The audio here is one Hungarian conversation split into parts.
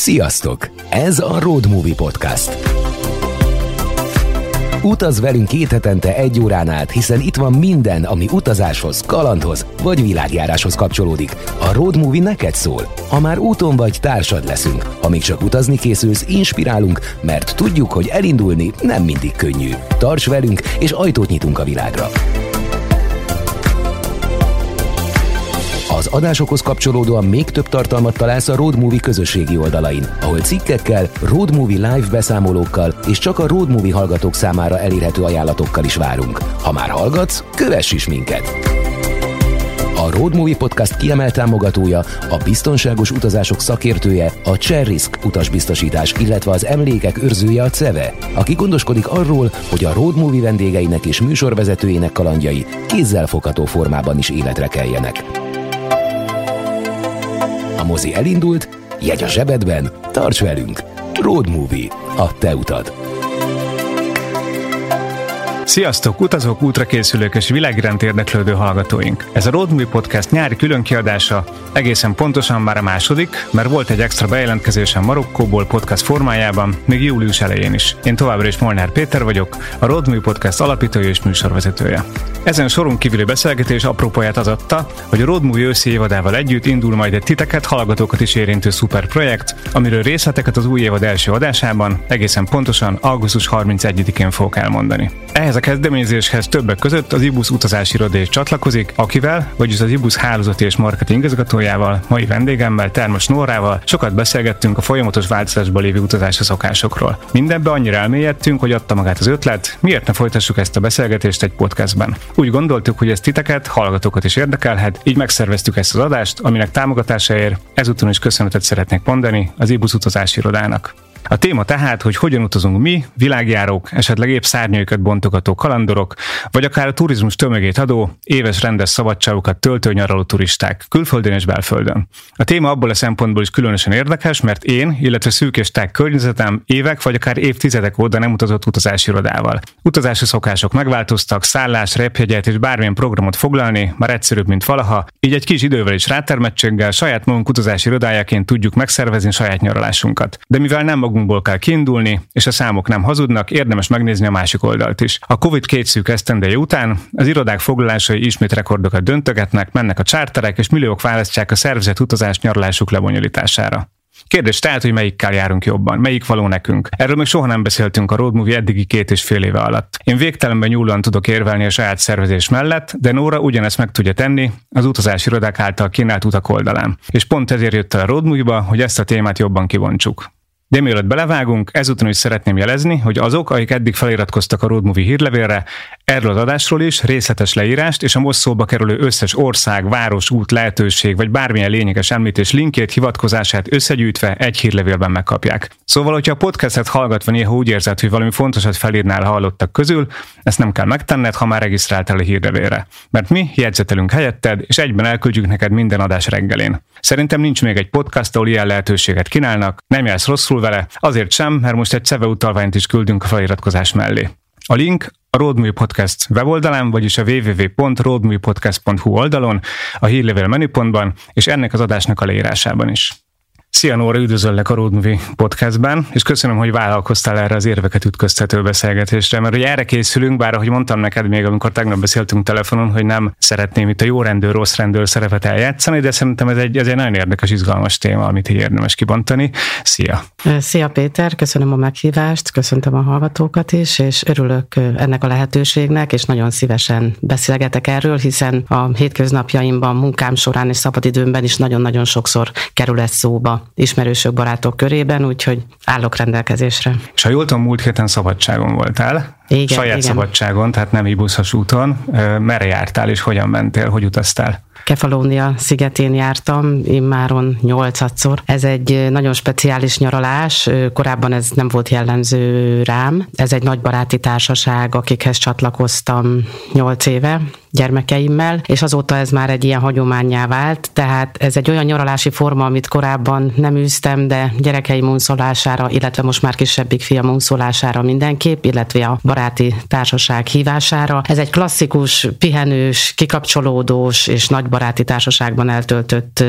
Sziasztok! Ez a Road Movie Podcast. Utaz velünk két hetente egy órán át, hiszen itt van minden, ami utazáshoz, kalandhoz vagy világjáráshoz kapcsolódik. A Road Movie neked szól. Ha már úton vagy, társad leszünk. Ha még csak utazni készülsz, inspirálunk, mert tudjuk, hogy elindulni nem mindig könnyű. Tarts velünk, és ajtót nyitunk a világra. Az adásokhoz kapcsolódóan még több tartalmat találsz a Road Movie közösségi oldalain, ahol cikkekkel, Road Movie live beszámolókkal és csak a Road Movie hallgatók számára elérhető ajánlatokkal is várunk. Ha már hallgatsz, kövess is minket! A Road Movie Podcast kiemelt támogatója, a biztonságos utazások szakértője, a Cherrisk utasbiztosítás, illetve az emlékek őrzője a CEVE, aki gondoskodik arról, hogy a Road Movie vendégeinek és műsorvezetőjének kalandjai kézzelfogható formában is életre keljenek. A mozi elindult, jegy a zsebedben, tarts velünk! Road Movie. A te utad. Sziasztok, utazók, útrakészülők és világiránt érdeklődő hallgatóink! Ez a Road Movie Podcast nyári különkiadása, egészen pontosan már a második, mert volt egy extra bejelentkezésem Marokkóból podcast formájában, még július elején is. Én továbbra is Molnár Péter vagyok, a Road Movie Podcast alapítója és műsorvezetője. Ezen soron kívüli beszélgetés apropóját az adta, hogy a Road Movie őszi évadával együtt indul majd egy titeket, hallgatókat is érintő szuper projekt, amiről részleteket az új évad első adásában, egészen pontosan augusztus 31-én fogok elmondani. Ehhez a kezdeményezéshez többek között az IBUS utazási iroda is csatlakozik, akivel, vagyis az IBUS hálózati és marketing igazgatójával, mai vendégemmel, Termos Nórával sokat beszélgettünk a folyamatos változásban lévő utazási szokásokról. Mindenbe annyira elmélyedtünk, hogy adta magát az ötlet, miért ne folytassuk ezt a beszélgetést egy podcastben. Úgy gondoltuk, hogy ez titeket, hallgatókat is érdekelhet, így megszerveztük ezt az adást, aminek támogatásáért ezúton is köszönetet szeretnék mondani az IBUS utazási irodának. A téma tehát, hogy hogyan utazunk mi, világjárók, esetleg épp szárnyaikat bontogató kalandorok, vagy akár a turizmus tömegét adó, éves rendes szabadságokat töltő nyaraló turisták, külföldön és belföldön. A téma abból a szempontból is különösen érdekes, mert én, illetve szűk és tág környezetem évek vagy akár évtizedek óta nem utazott utazási irodával. Utazási szokások megváltoztak, szállás, repjegyet és bármilyen programot foglalni már egyszerűbb, mint valaha, így egy kis idővel és rátermettséggel saját magunk utazási irodájaként tudjuk megszervezni saját nyaralásunkat. De mivel nem magunkból kell kiindulni, és a számok nem hazudnak, érdemes megnézni a másik oldalt is. A Covid két szűk esztendeje után az irodák foglalásai ismét rekordokat döntögetnek, mennek a csárterek, és milliók választják a szervezet utazás nyaralásuk lebonyolítására. Kérdés tehát, hogy melyikkel járunk jobban, melyik való nekünk. Erről még soha nem beszéltünk a Road Movie eddigi két és fél éve alatt. Én végtelenben nyúlóan tudok érvelni a saját szervezés mellett, de Nóra ugyanezt meg tudja tenni az utazási irodák által kínált utak oldalán. És pont ezért jött el a Road Movie-ba, hogy ezt a témát jobban kivontsuk. De mielőtt belevágunk, ezúton is szeretném jelezni, hogy azok, akik eddig feliratkoztak a Road Movie hírlevélre, erről az adásról is részletes leírást és a most szóba kerülő összes ország, város, út, lehetőség vagy bármilyen lényeges említés linkjét, hivatkozását összegyűjtve egy hírlevélben megkapják. Szóval, hogyha a podcastet hallgatva néha úgy érzed, hogy valami fontosat felírnál hallottak közül, ezt nem kell megtenned, ha már regisztráltál a hírlevélre. Mert mi jegyzetelünk helyetted, és egyben elküldjük neked minden adás reggelén. Szerintem nincs még egy podcast, ahol ilyen lehetőséget kínálnak, nem jársz rosszul vele, azért sem, mert most egy CEVE utalványt is küldünk a feliratkozás mellé. A link a Roadmovie Podcast weboldalán, vagyis a www.roadmoviepodcast.hu oldalon, a hírlevél menüpontban, és ennek az adásnak a leírásában is. Szia Nóra, üdvözöllek a Road Movie podcastben, és köszönöm, hogy vállalkoztál erre az érveket ütköztető beszélgetésre, mert hogy erre készülünk, bár ahogy mondtam neked még, amikor tegnap beszéltünk telefonon, hogy nem szeretném itt a jó rendőr, rossz rendőr szerepet eljátszani, de szerintem ez egy, ez egy nagyon érdekes, izgalmas téma, amit így érdemes kibontani. Szia! Szia Péter, köszönöm a meghívást, köszöntöm a hallgatókat is, és örülök ennek a lehetőségnek, és nagyon szívesen beszélgetek erről, hiszen a hétköznapjaimban, munkám során és szabadidőmben is nagyon-nagyon sokszor kerül ez szóba ismerősök, barátok körében, úgyhogy állok rendelkezésre. És ha jól tudom, múlt héten szabadságon voltál, igen, saját igen. szabadságon, tehát nem ibuszos úton. Merre jártál és hogyan mentél, hogy utaztál? Kefalónia szigetén jártam, immáron nyolcadszor. Ez egy nagyon speciális nyaralás, korábban ez nem volt jellemző rám. Ez egy nagy baráti társaság, akikhez csatlakoztam nyolc éve gyermekeimmel, és azóta ez már egy ilyen hagyományá vált, tehát ez egy olyan nyaralási forma, amit korábban nem űztem, de gyerekeim unszolására, illetve most már kisebbik fiam unszolására mindenképp, illetve a baráti társaság hívására. Ez egy klasszikus, pihenős, kikapcsolódós és nagy baráti társaságban eltöltött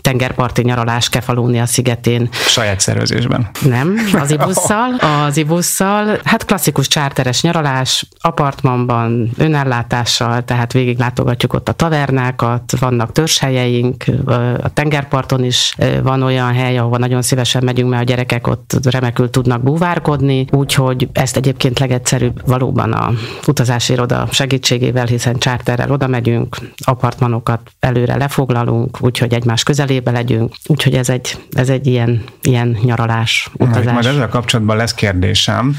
tengerparti nyaralás Kefalónia szigetén. Saját szervezésben. Nem, az ibusszal. Az ibusszal. Hát klasszikus csárteres nyaralás, apartmanban, önellátással, tehát végiglátogatjuk ott a tavernákat, vannak törzshelyeink, a tengerparton is van olyan hely, ahova nagyon szívesen megyünk, mert a gyerekek ott remekül tudnak búvárkodni, úgyhogy ezt egyébként legegyszerűbb valóban a utazási iroda segítségével, hiszen csárterrel oda megyünk, apartmanokat előre lefoglalunk, úgyhogy egymás közelébe legyünk, úgyhogy ez egy, ez egy ilyen, ilyen nyaralás, utazás. Majd ezzel kapcsolatban lesz kérdésem,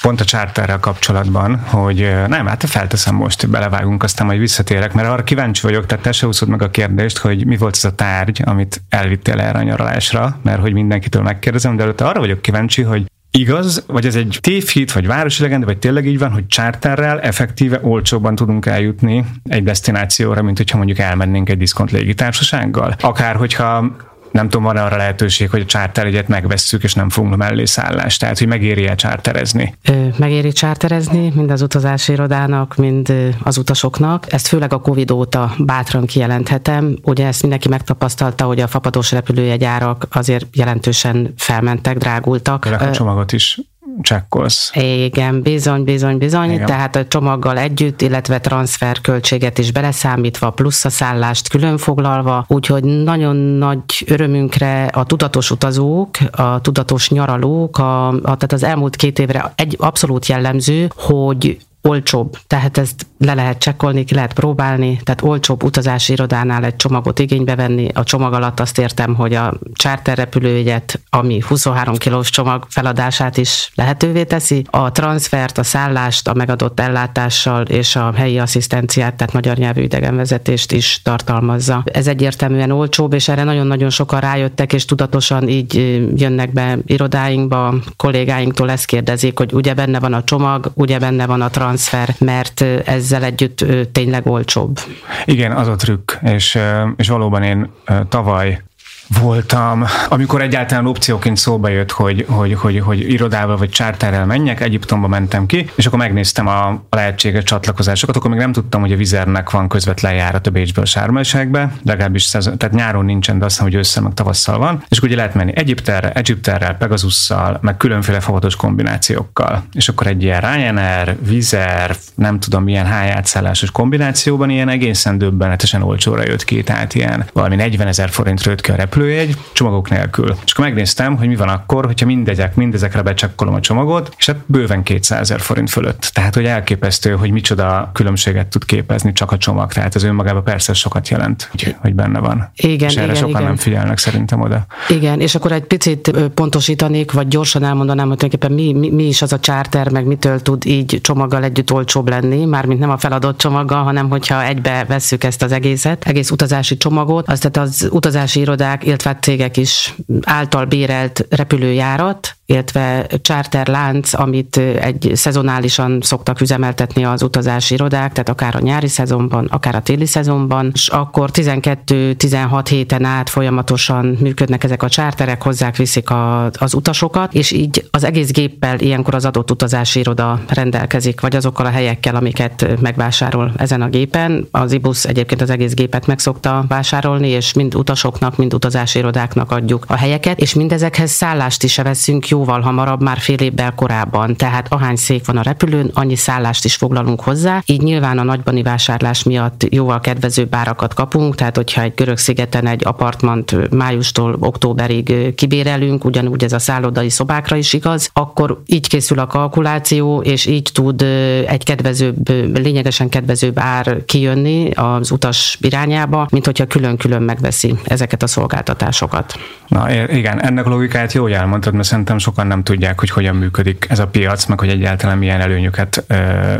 pont a csárterrel kapcsolatban, hogy nem, hát felteszem most, belevágunk, aztán majd visszatérek, mert arra kíváncsi vagyok, tehát te se úszod meg a kérdést, hogy mi volt ez a tárgy, amit elvittél erre a nyaralásra, mert hogy mindenkitől megkérdezem, de előtte arra vagyok kíváncsi, hogy Igaz, vagy ez egy tévhit, vagy városi legenda, vagy tényleg így van, hogy charterrel effektíve olcsóbban tudunk eljutni egy destinációra, mint hogyha mondjuk elmennénk egy diszkont légitársasággal. Akár hogyha nem tudom, van arra lehetőség, hogy a charter egyet megvesszük, és nem fogunk mellé szállást. Tehát, hogy megéri-e charterezni? Megéri charterezni, mind az utazási irodának, mind az utasoknak. Ezt főleg a Covid óta bátran kijelenthetem. Ugye ezt mindenki megtapasztalta, hogy a fapados repülőjegyárak azért jelentősen felmentek, drágultak. a csomagot is csekkolsz. Igen, bizony, bizony, bizony. Igen. Tehát a csomaggal együtt, illetve transferköltséget is beleszámítva, plusz a szállást külön foglalva, úgyhogy nagyon nagy örömünkre a tudatos utazók, a tudatos nyaralók, a, a, tehát az elmúlt két évre egy abszolút jellemző, hogy olcsóbb, tehát ezt le lehet csekkolni, ki lehet próbálni, tehát olcsóbb utazási irodánál egy csomagot igénybe venni. A csomag alatt azt értem, hogy a charter repülőjegyet, ami 23 kilós csomag feladását is lehetővé teszi, a transfert, a szállást, a megadott ellátással és a helyi asszisztenciát, tehát magyar nyelvű idegenvezetést is tartalmazza. Ez egyértelműen olcsóbb, és erre nagyon-nagyon sokan rájöttek, és tudatosan így jönnek be irodáinkba, kollégáinktól ezt kérdezik, hogy ugye benne van a csomag, ugye benne van a transfer, transfer, mert ezzel együtt tényleg olcsóbb. Igen, az a trükk, és, és valóban én tavaly voltam, amikor egyáltalán opcióként szóba jött, hogy, hogy, hogy, hogy irodával vagy charterrel menjek, Egyiptomba mentem ki, és akkor megnéztem a, a lehetséges csatlakozásokat, akkor még nem tudtam, hogy a Vizernek van közvetlen járat a Bécsből Sármelségbe, legalábbis szezon, tehát nyáron nincsen, de azt hiszem, hogy össze meg tavasszal van, és akkor ugye lehet menni Egyipterre, Egyipterrel, Pegasusszal, meg különféle fogatos kombinációkkal. És akkor egy ilyen Ryanair, Vizer, nem tudom milyen hájátszállásos kombinációban ilyen egészen döbbenetesen olcsóra jött ki, tehát ilyen valami 40 ezer forint rőtt ki a repülő repülőjegy csomagok nélkül. És akkor megnéztem, hogy mi van akkor, hogyha mindegyek, mindezekre becsekkolom a csomagot, és hát bőven 200 ezer forint fölött. Tehát, hogy elképesztő, hogy micsoda különbséget tud képezni csak a csomag. Tehát ez önmagában persze sokat jelent, hogy, hogy benne van. Igen, és erre igen, sokan igen. nem figyelnek szerintem oda. Igen, és akkor egy picit pontosítanék, vagy gyorsan elmondanám, hogy tulajdonképpen mi, mi, mi is az a charter, meg mitől tud így csomaggal együtt olcsóbb lenni, mármint nem a feladott csomaggal, hanem hogyha egybe vesszük ezt az egészet, egész utazási csomagot, az tehát az utazási irodák illetve cégek is által bérelt repülőjárat, illetve charter amit egy szezonálisan szoktak üzemeltetni az utazási irodák, tehát akár a nyári szezonban, akár a téli szezonban, és akkor 12-16 héten át folyamatosan működnek ezek a charterek, hozzák, viszik a, az utasokat, és így az egész géppel ilyenkor az adott utazási iroda rendelkezik, vagy azokkal a helyekkel, amiket megvásárol ezen a gépen. Az IBUS egyébként az egész gépet meg szokta vásárolni, és mind utasoknak, mind utazási irodáknak adjuk a helyeket, és mindezekhez szállást is veszünk jóval hamarabb, már fél évvel korábban. Tehát ahány szék van a repülőn, annyi szállást is foglalunk hozzá. Így nyilván a nagybani vásárlás miatt jóval kedvező árakat kapunk, tehát hogyha egy görög szigeten egy apartmant májustól októberig kibérelünk, ugyanúgy ez a szállodai szobákra is igaz, akkor így készül a kalkuláció, és így tud egy kedvezőbb, lényegesen kedvezőbb ár kijönni az utas irányába, mint hogyha külön-külön megveszi ezeket a szolgáltatásokat. Na igen, ennek a logikát jó elmondtad, mert szerintem sokan nem tudják, hogy hogyan működik ez a piac, meg hogy egyáltalán milyen előnyöket ö,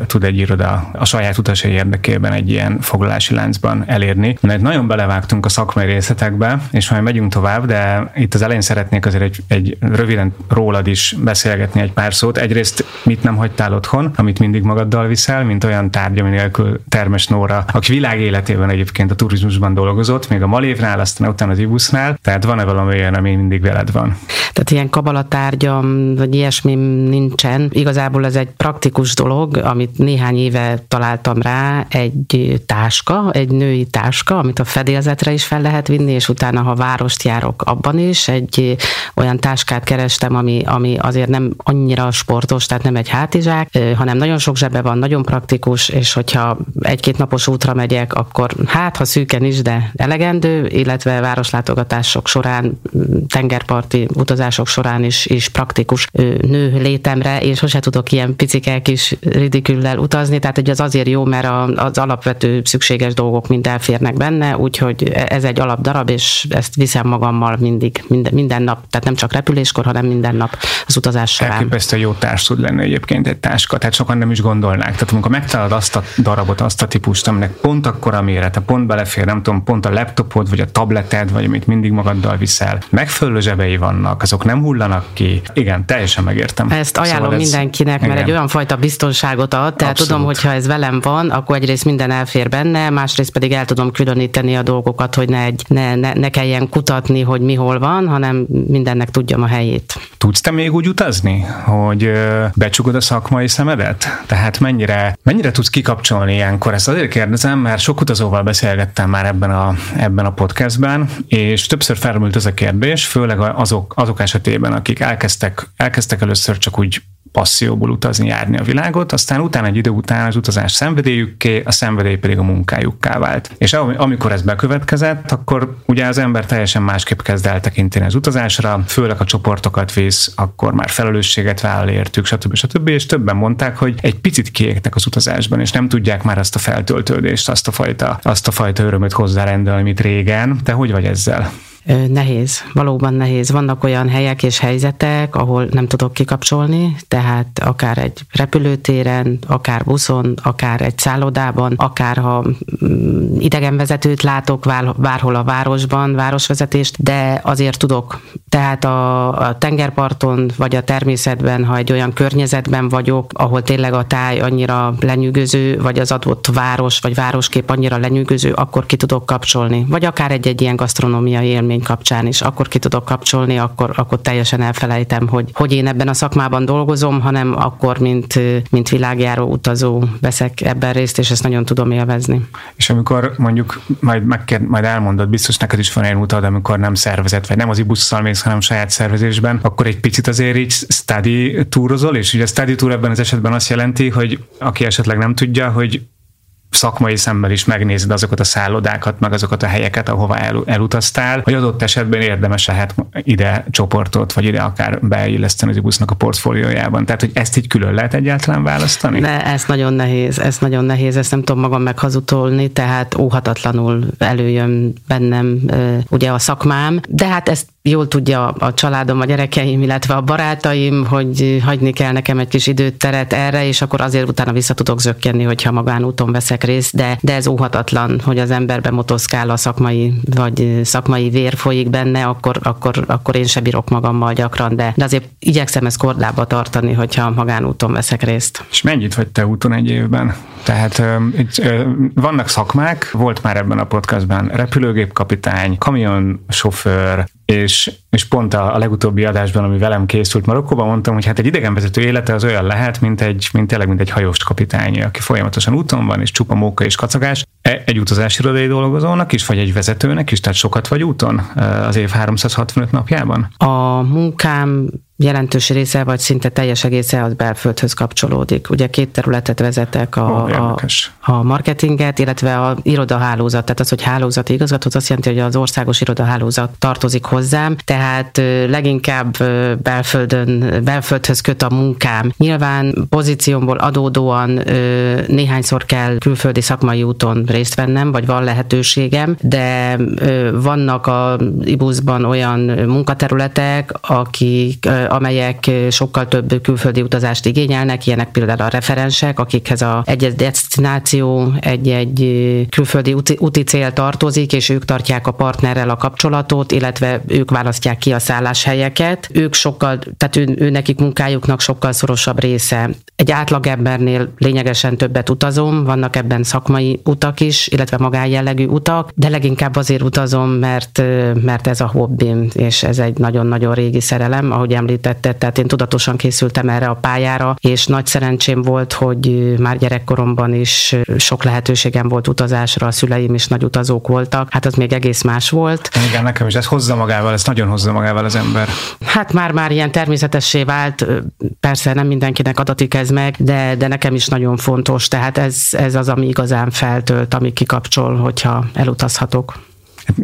tud egy iroda a saját utasai érdekében egy ilyen foglalási láncban elérni. Mert nagyon belevágtunk a szakmai részletekbe, és majd megyünk tovább, de itt az elején szeretnék azért egy, egy röviden rólad is beszélgetni egy pár szót. Egyrészt mit nem hagytál otthon, amit mindig magaddal viszel, mint olyan tárgy, ami nélkül Termes Nóra, aki világ életében egyébként a turizmusban dolgozott, még a Malévnál, aztán utána az Ibusznál, tehát van-e valami olyan, ami mindig veled van? Tehát ilyen kabalatár tárgyam, vagy ilyesmi nincsen. Igazából ez egy praktikus dolog, amit néhány éve találtam rá, egy táska, egy női táska, amit a fedélzetre is fel lehet vinni, és utána, ha várost járok, abban is egy olyan táskát kerestem, ami, ami azért nem annyira sportos, tehát nem egy hátizsák, hanem nagyon sok zsebe van, nagyon praktikus, és hogyha egy-két napos útra megyek, akkor hát, ha szűken is, de elegendő, illetve városlátogatások során, tengerparti utazások során is, is praktikus nő létemre, és sose tudok ilyen picike kis ridiküllel utazni, tehát hogy az azért jó, mert az alapvető szükséges dolgok mind elférnek benne, úgyhogy ez egy alapdarab, és ezt viszem magammal mindig, minden, minden nap, tehát nem csak repüléskor, hanem minden nap az utazás során. Elképesztő jó társ tud lenni egyébként egy táska, tehát sokan nem is gondolnák. Tehát amikor megtalálod azt a darabot, azt a típust, aminek pont akkor a mérete, pont belefér, nem tudom, pont a laptopod, vagy a tableted, vagy amit mindig magaddal viszel, megfelelő zsebei vannak, azok nem hullanak ki. Igen, teljesen megértem. Ezt ajánlom szóval ez, mindenkinek, mert igen. egy olyan fajta biztonságot ad, tehát Abszolút. tudom, hogyha ez velem van, akkor egyrészt minden elfér benne, másrészt pedig el tudom különíteni a dolgokat, hogy ne, egy, ne, ne, ne kelljen kutatni, hogy mi hol van, hanem mindennek tudjam a helyét. Tudsz te még úgy utazni, hogy becsukod a szakmai szemedet? Tehát mennyire, mennyire tudsz kikapcsolni ilyenkor? Ezt azért kérdezem, mert sok utazóval beszélgettem már ebben a, ebben a podcastben, és többször felmerült ez a kérdés, főleg azok, azok esetében, akik elkezdtek, elkezdtek először csak úgy passzióból utazni, járni a világot, aztán utána egy idő után az utazás szenvedélyükké, a szenvedély pedig a munkájukká vált. És amikor ez bekövetkezett, akkor ugye az ember teljesen másképp kezd el tekinteni az utazásra, főleg a csoportokat visz, akkor már felelősséget vállal értük, stb. stb. És többen mondták, hogy egy picit kiégtek az utazásban, és nem tudják már azt a feltöltődést, azt a fajta, azt a fajta örömöt hozzárendelni, amit régen. Te hogy vagy ezzel? Nehéz, valóban nehéz. Vannak olyan helyek és helyzetek, ahol nem tudok kikapcsolni, tehát akár egy repülőtéren, akár buszon, akár egy szállodában, akár ha mm, idegenvezetőt látok bárhol a városban, városvezetést, de azért tudok. Tehát a, a tengerparton vagy a természetben, ha egy olyan környezetben vagyok, ahol tényleg a táj annyira lenyűgöző, vagy az adott város vagy városkép annyira lenyűgöző, akkor ki tudok kapcsolni. Vagy akár egy-egy ilyen gasztronómiai élmény élmény kapcsán is. Akkor ki tudok kapcsolni, akkor, akkor teljesen elfelejtem, hogy, hogy én ebben a szakmában dolgozom, hanem akkor, mint, mint világjáró utazó veszek ebben részt, és ezt nagyon tudom élvezni. És amikor mondjuk majd, megkér, majd elmondod, biztos neked is van ilyen utad, amikor nem szervezet, vagy nem az ibusszal mész, hanem saját szervezésben, akkor egy picit azért így study túrozol, és ugye a study tour ebben az esetben azt jelenti, hogy aki esetleg nem tudja, hogy szakmai szemmel is megnézed azokat a szállodákat, meg azokat a helyeket, ahova el, elutaztál, hogy adott esetben érdemes lehet ide csoportot, vagy ide akár beilleszteni az busznak a portfóliójában. Tehát, hogy ezt így külön lehet egyáltalán választani? Ne, ez nagyon nehéz, ez nagyon nehéz, ezt nem tudom magam meghazutolni, tehát óhatatlanul előjön bennem ugye a szakmám, de hát ezt jól tudja a családom, a gyerekeim, illetve a barátaim, hogy hagyni kell nekem egy kis időt, teret erre, és akkor azért utána vissza tudok zökkenni, hogyha magánúton veszek részt, de, de ez óhatatlan, hogy az emberbe motoszkál a szakmai, vagy szakmai vér folyik benne, akkor, akkor, akkor én se bírok magammal gyakran, de, de azért igyekszem ezt kordába tartani, hogyha magánúton veszek részt. És mennyit vagy te úton egy évben? Tehát itt, vannak szakmák, volt már ebben a podcastban repülőgépkapitány, kamionsofőr, és, és pont a, a legutóbbi adásban, ami velem készült Marokkóban, mondtam, hogy hát egy idegenvezető élete az olyan lehet, mint egy, mint tényleg, mint egy hajós kapitány, aki folyamatosan úton van, és csupa móka és kacagás. E, egy utazási irodai dolgozónak is, vagy egy vezetőnek is, tehát sokat vagy úton az év 365 napjában? A munkám jelentős része, vagy szinte teljes egésze az belföldhöz kapcsolódik. Ugye két területet vezetek, a, oh, a, a marketinget, illetve a irodahálózat. Tehát az, hogy hálózati igazgató, az azt jelenti, hogy az országos irodahálózat tartozik hozzám, tehát leginkább belföldön, belföldhöz köt a munkám. Nyilván pozíciómból adódóan néhányszor kell külföldi szakmai úton részt vennem, vagy van lehetőségem, de vannak a IBUS-ban olyan munkaterületek, akik amelyek sokkal több külföldi utazást igényelnek, ilyenek például a referensek, akikhez a egy destináció, egy-egy külföldi úti, úti cél tartozik, és ők tartják a partnerrel a kapcsolatot, illetve ők választják ki a szálláshelyeket. Ők sokkal, tehát ő, ő nekik munkájuknak sokkal szorosabb része. Egy átlagembernél lényegesen többet utazom, vannak ebben szakmai utak is, illetve magánjellegű utak, de leginkább azért utazom, mert, mert ez a hobbim, és ez egy nagyon-nagyon régi szerelem, ahogy említette, tehát én tudatosan készültem erre a pályára, és nagy szerencsém volt, hogy már gyerekkoromban is sok lehetőségem volt utazásra, a szüleim is nagy utazók voltak, hát az még egész más volt. Igen, nekem is ez hozza magával, ez nagyon hozza magával az ember. Hát már-már ilyen természetessé vált, persze nem mindenkinek adatik ez meg, de, de nekem is nagyon fontos, tehát ez, ez az, ami igazán feltölt, ami kikapcsol, hogyha elutazhatok.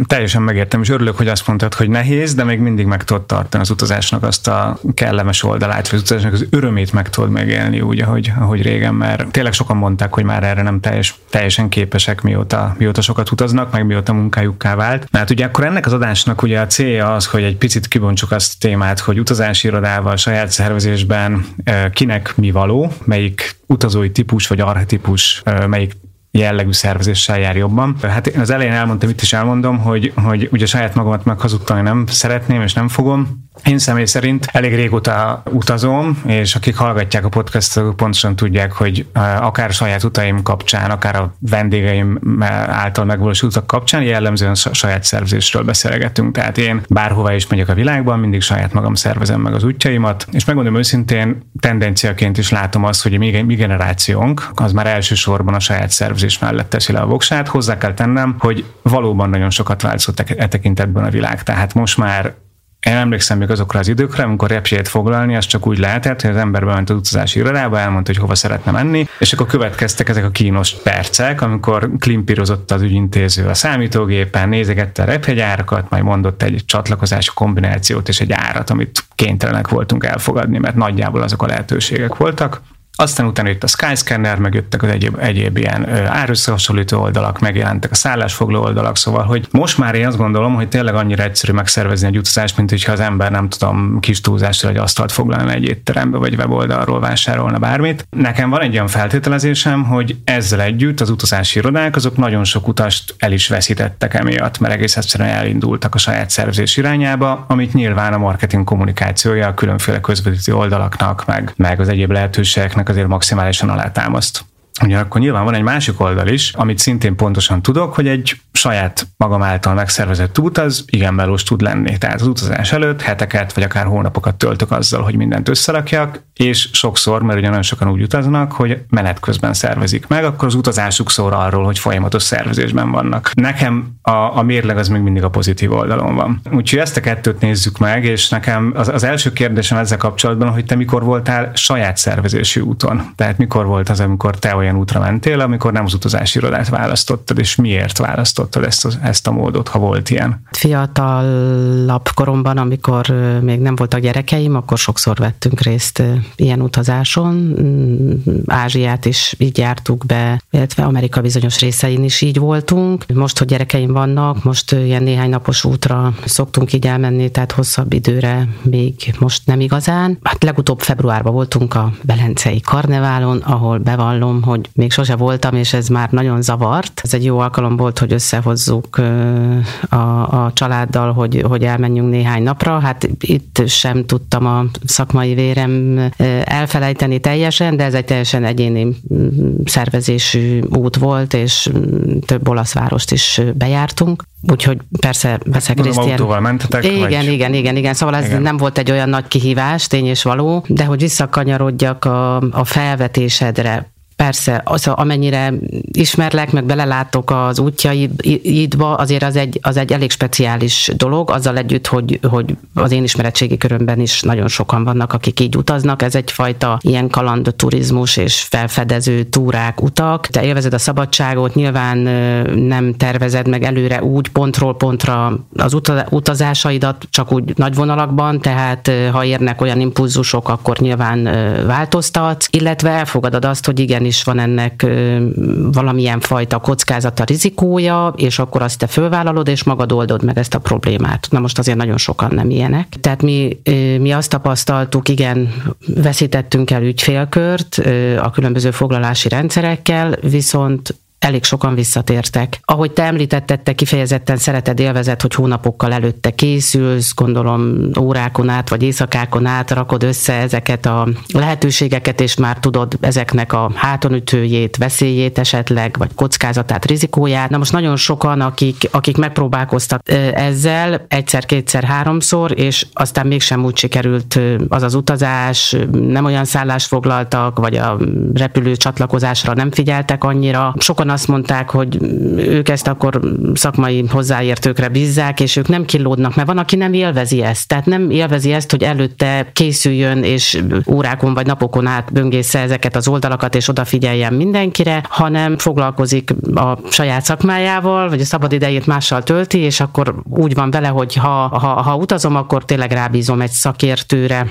Teljesen megértem, és örülök, hogy azt mondtad, hogy nehéz, de még mindig meg tudod tartani az utazásnak azt a kellemes oldalát, vagy az utazásnak az örömét meg tudod megélni úgy, ahogy, ahogy régen, mert tényleg sokan mondták, hogy már erre nem teljes, teljesen képesek, mióta, mióta sokat utaznak, meg mióta munkájukká vált. Mert ugye akkor ennek az adásnak ugye a célja az, hogy egy picit kibontsuk azt a témát, hogy utazási irodával, saját szervezésben kinek mi való, melyik utazói típus vagy arhetipus, melyik jellegű szervezéssel jár jobban. Hát én az elején elmondtam, itt is elmondom, hogy, hogy ugye saját magamat meghazudtani nem szeretném, és nem fogom. Én személy szerint elég régóta utazom, és akik hallgatják a podcastot, pontosan tudják, hogy akár saját utaim kapcsán, akár a vendégeim által megvalósult utak kapcsán jellemzően saját szervezésről beszélgetünk. Tehát én bárhova is megyek a világban, mindig saját magam szervezem meg az útjaimat, és megmondom őszintén, tendenciaként is látom azt, hogy mi, mi generációnk az már elsősorban a saját szervezés mellett teszi le a voksát. Hozzá kell tennem, hogy valóban nagyon sokat változott e tekintetben a világ. Tehát most már én emlékszem még azokra az időkre, amikor repjét foglalni, az csak úgy lehetett, hogy az ember bement az utazási irodába, elmondta, hogy hova szeretne menni, és akkor következtek ezek a kínos percek, amikor klimpirozott az ügyintéző a számítógépen, nézegette a repjegyárakat, majd mondott egy csatlakozási kombinációt és egy árat, amit kénytelenek voltunk elfogadni, mert nagyjából azok a lehetőségek voltak. Aztán utána jött a Skyscanner, meg jöttek az egyéb, egyéb ilyen árösszehasonlító oldalak, megjelentek a szállásfogló oldalak, szóval, hogy most már én azt gondolom, hogy tényleg annyira egyszerű megszervezni egy utazást, mint hogyha az ember nem tudom kis túlzásra egy asztalt foglalni egy étterembe, vagy weboldalról vásárolna bármit. Nekem van egy olyan feltételezésem, hogy ezzel együtt az utazási irodák azok nagyon sok utast el is veszítettek emiatt, mert egész egyszerűen elindultak a saját szervezés irányába, amit nyilván a marketing kommunikációja a különféle közvetítő oldalaknak, meg, meg az egyéb lehetőségeknek azért maximálisan alátámaszt. Ugyanakkor nyilván van egy másik oldal is, amit szintén pontosan tudok, hogy egy saját magam által megszervezett út az igen melós tud lenni. Tehát az utazás előtt heteket vagy akár hónapokat töltök azzal, hogy mindent összerakjak, és sokszor, mert ugye nagyon sokan úgy utaznak, hogy menet közben szervezik meg, akkor az utazásuk szól arról, hogy folyamatos szervezésben vannak. Nekem a, a mérleg az még mindig a pozitív oldalon van. Úgyhogy ezt a kettőt nézzük meg, és nekem az, az első kérdésem ezzel kapcsolatban, hogy te mikor voltál saját szervezési úton? Tehát mikor volt az, amikor te olyan útra mentél, amikor nem az utazási irodát választottad, és miért választottad ezt a, ezt a módot, ha volt ilyen? Fiatalabb koromban, amikor még nem voltak gyerekeim, akkor sokszor vettünk részt ilyen utazáson. Mm, Ázsiát is így jártuk be, illetve Amerika bizonyos részein is így voltunk. Most, hogy gyerekeim vannak, most ilyen néhány napos útra szoktunk így elmenni, tehát hosszabb időre még most nem igazán. Hát legutóbb februárban voltunk a Belencei Karneválon, ahol bevallom, hogy még sose voltam, és ez már nagyon zavart. Ez egy jó alkalom volt, hogy összehozzuk a, a családdal, hogy, hogy elmenjünk néhány napra. Hát itt sem tudtam a szakmai vérem elfelejteni teljesen, de ez egy teljesen egyéni szervezésű út volt, és több olasz várost is bejártunk. Úgyhogy persze veszek részt ilyen... autóval mentetek? Igen, vagy... igen, igen, igen. Szóval ez igen. nem volt egy olyan nagy kihívás, tény és való, de hogy visszakanyarodjak a, a felvetésedre, Persze, az, amennyire ismerlek, meg belelátok az útjaidba, azért az egy, az egy elég speciális dolog, azzal együtt, hogy, hogy az én ismeretségi körömben is nagyon sokan vannak, akik így utaznak. Ez egyfajta ilyen kalandturizmus és felfedező túrák, utak. Te élvezed a szabadságot, nyilván nem tervezed meg előre úgy pontról pontra az utazásaidat, csak úgy nagy vonalakban, tehát ha érnek olyan impulzusok, akkor nyilván változtatsz, illetve elfogadod azt, hogy igen, is van ennek valamilyen fajta kockázata, rizikója, és akkor azt te fölvállalod, és magad oldod meg ezt a problémát. Na most azért nagyon sokan nem ilyenek. Tehát mi, mi azt tapasztaltuk, igen, veszítettünk el ügyfélkört a különböző foglalási rendszerekkel, viszont elég sokan visszatértek. Ahogy te említetted, te kifejezetten szereted, élvezet, hogy hónapokkal előtte készülsz, gondolom órákon át vagy éjszakákon át rakod össze ezeket a lehetőségeket, és már tudod ezeknek a hátonütőjét, veszélyét esetleg, vagy kockázatát, rizikóját. Na most nagyon sokan, akik, akik megpróbálkoztak ezzel egyszer, kétszer, háromszor, és aztán mégsem úgy sikerült az az utazás, nem olyan szállást foglaltak, vagy a repülő csatlakozásra nem figyeltek annyira. Sokan azt mondták, hogy ők ezt akkor szakmai hozzáértőkre bízzák, és ők nem kilódnak, mert van, aki nem élvezi ezt. Tehát nem élvezi ezt, hogy előtte készüljön, és órákon vagy napokon át böngésze ezeket az oldalakat, és odafigyeljen mindenkire, hanem foglalkozik a saját szakmájával, vagy a szabad mással tölti, és akkor úgy van vele, hogy ha, ha, ha utazom, akkor tényleg rábízom egy szakértőre,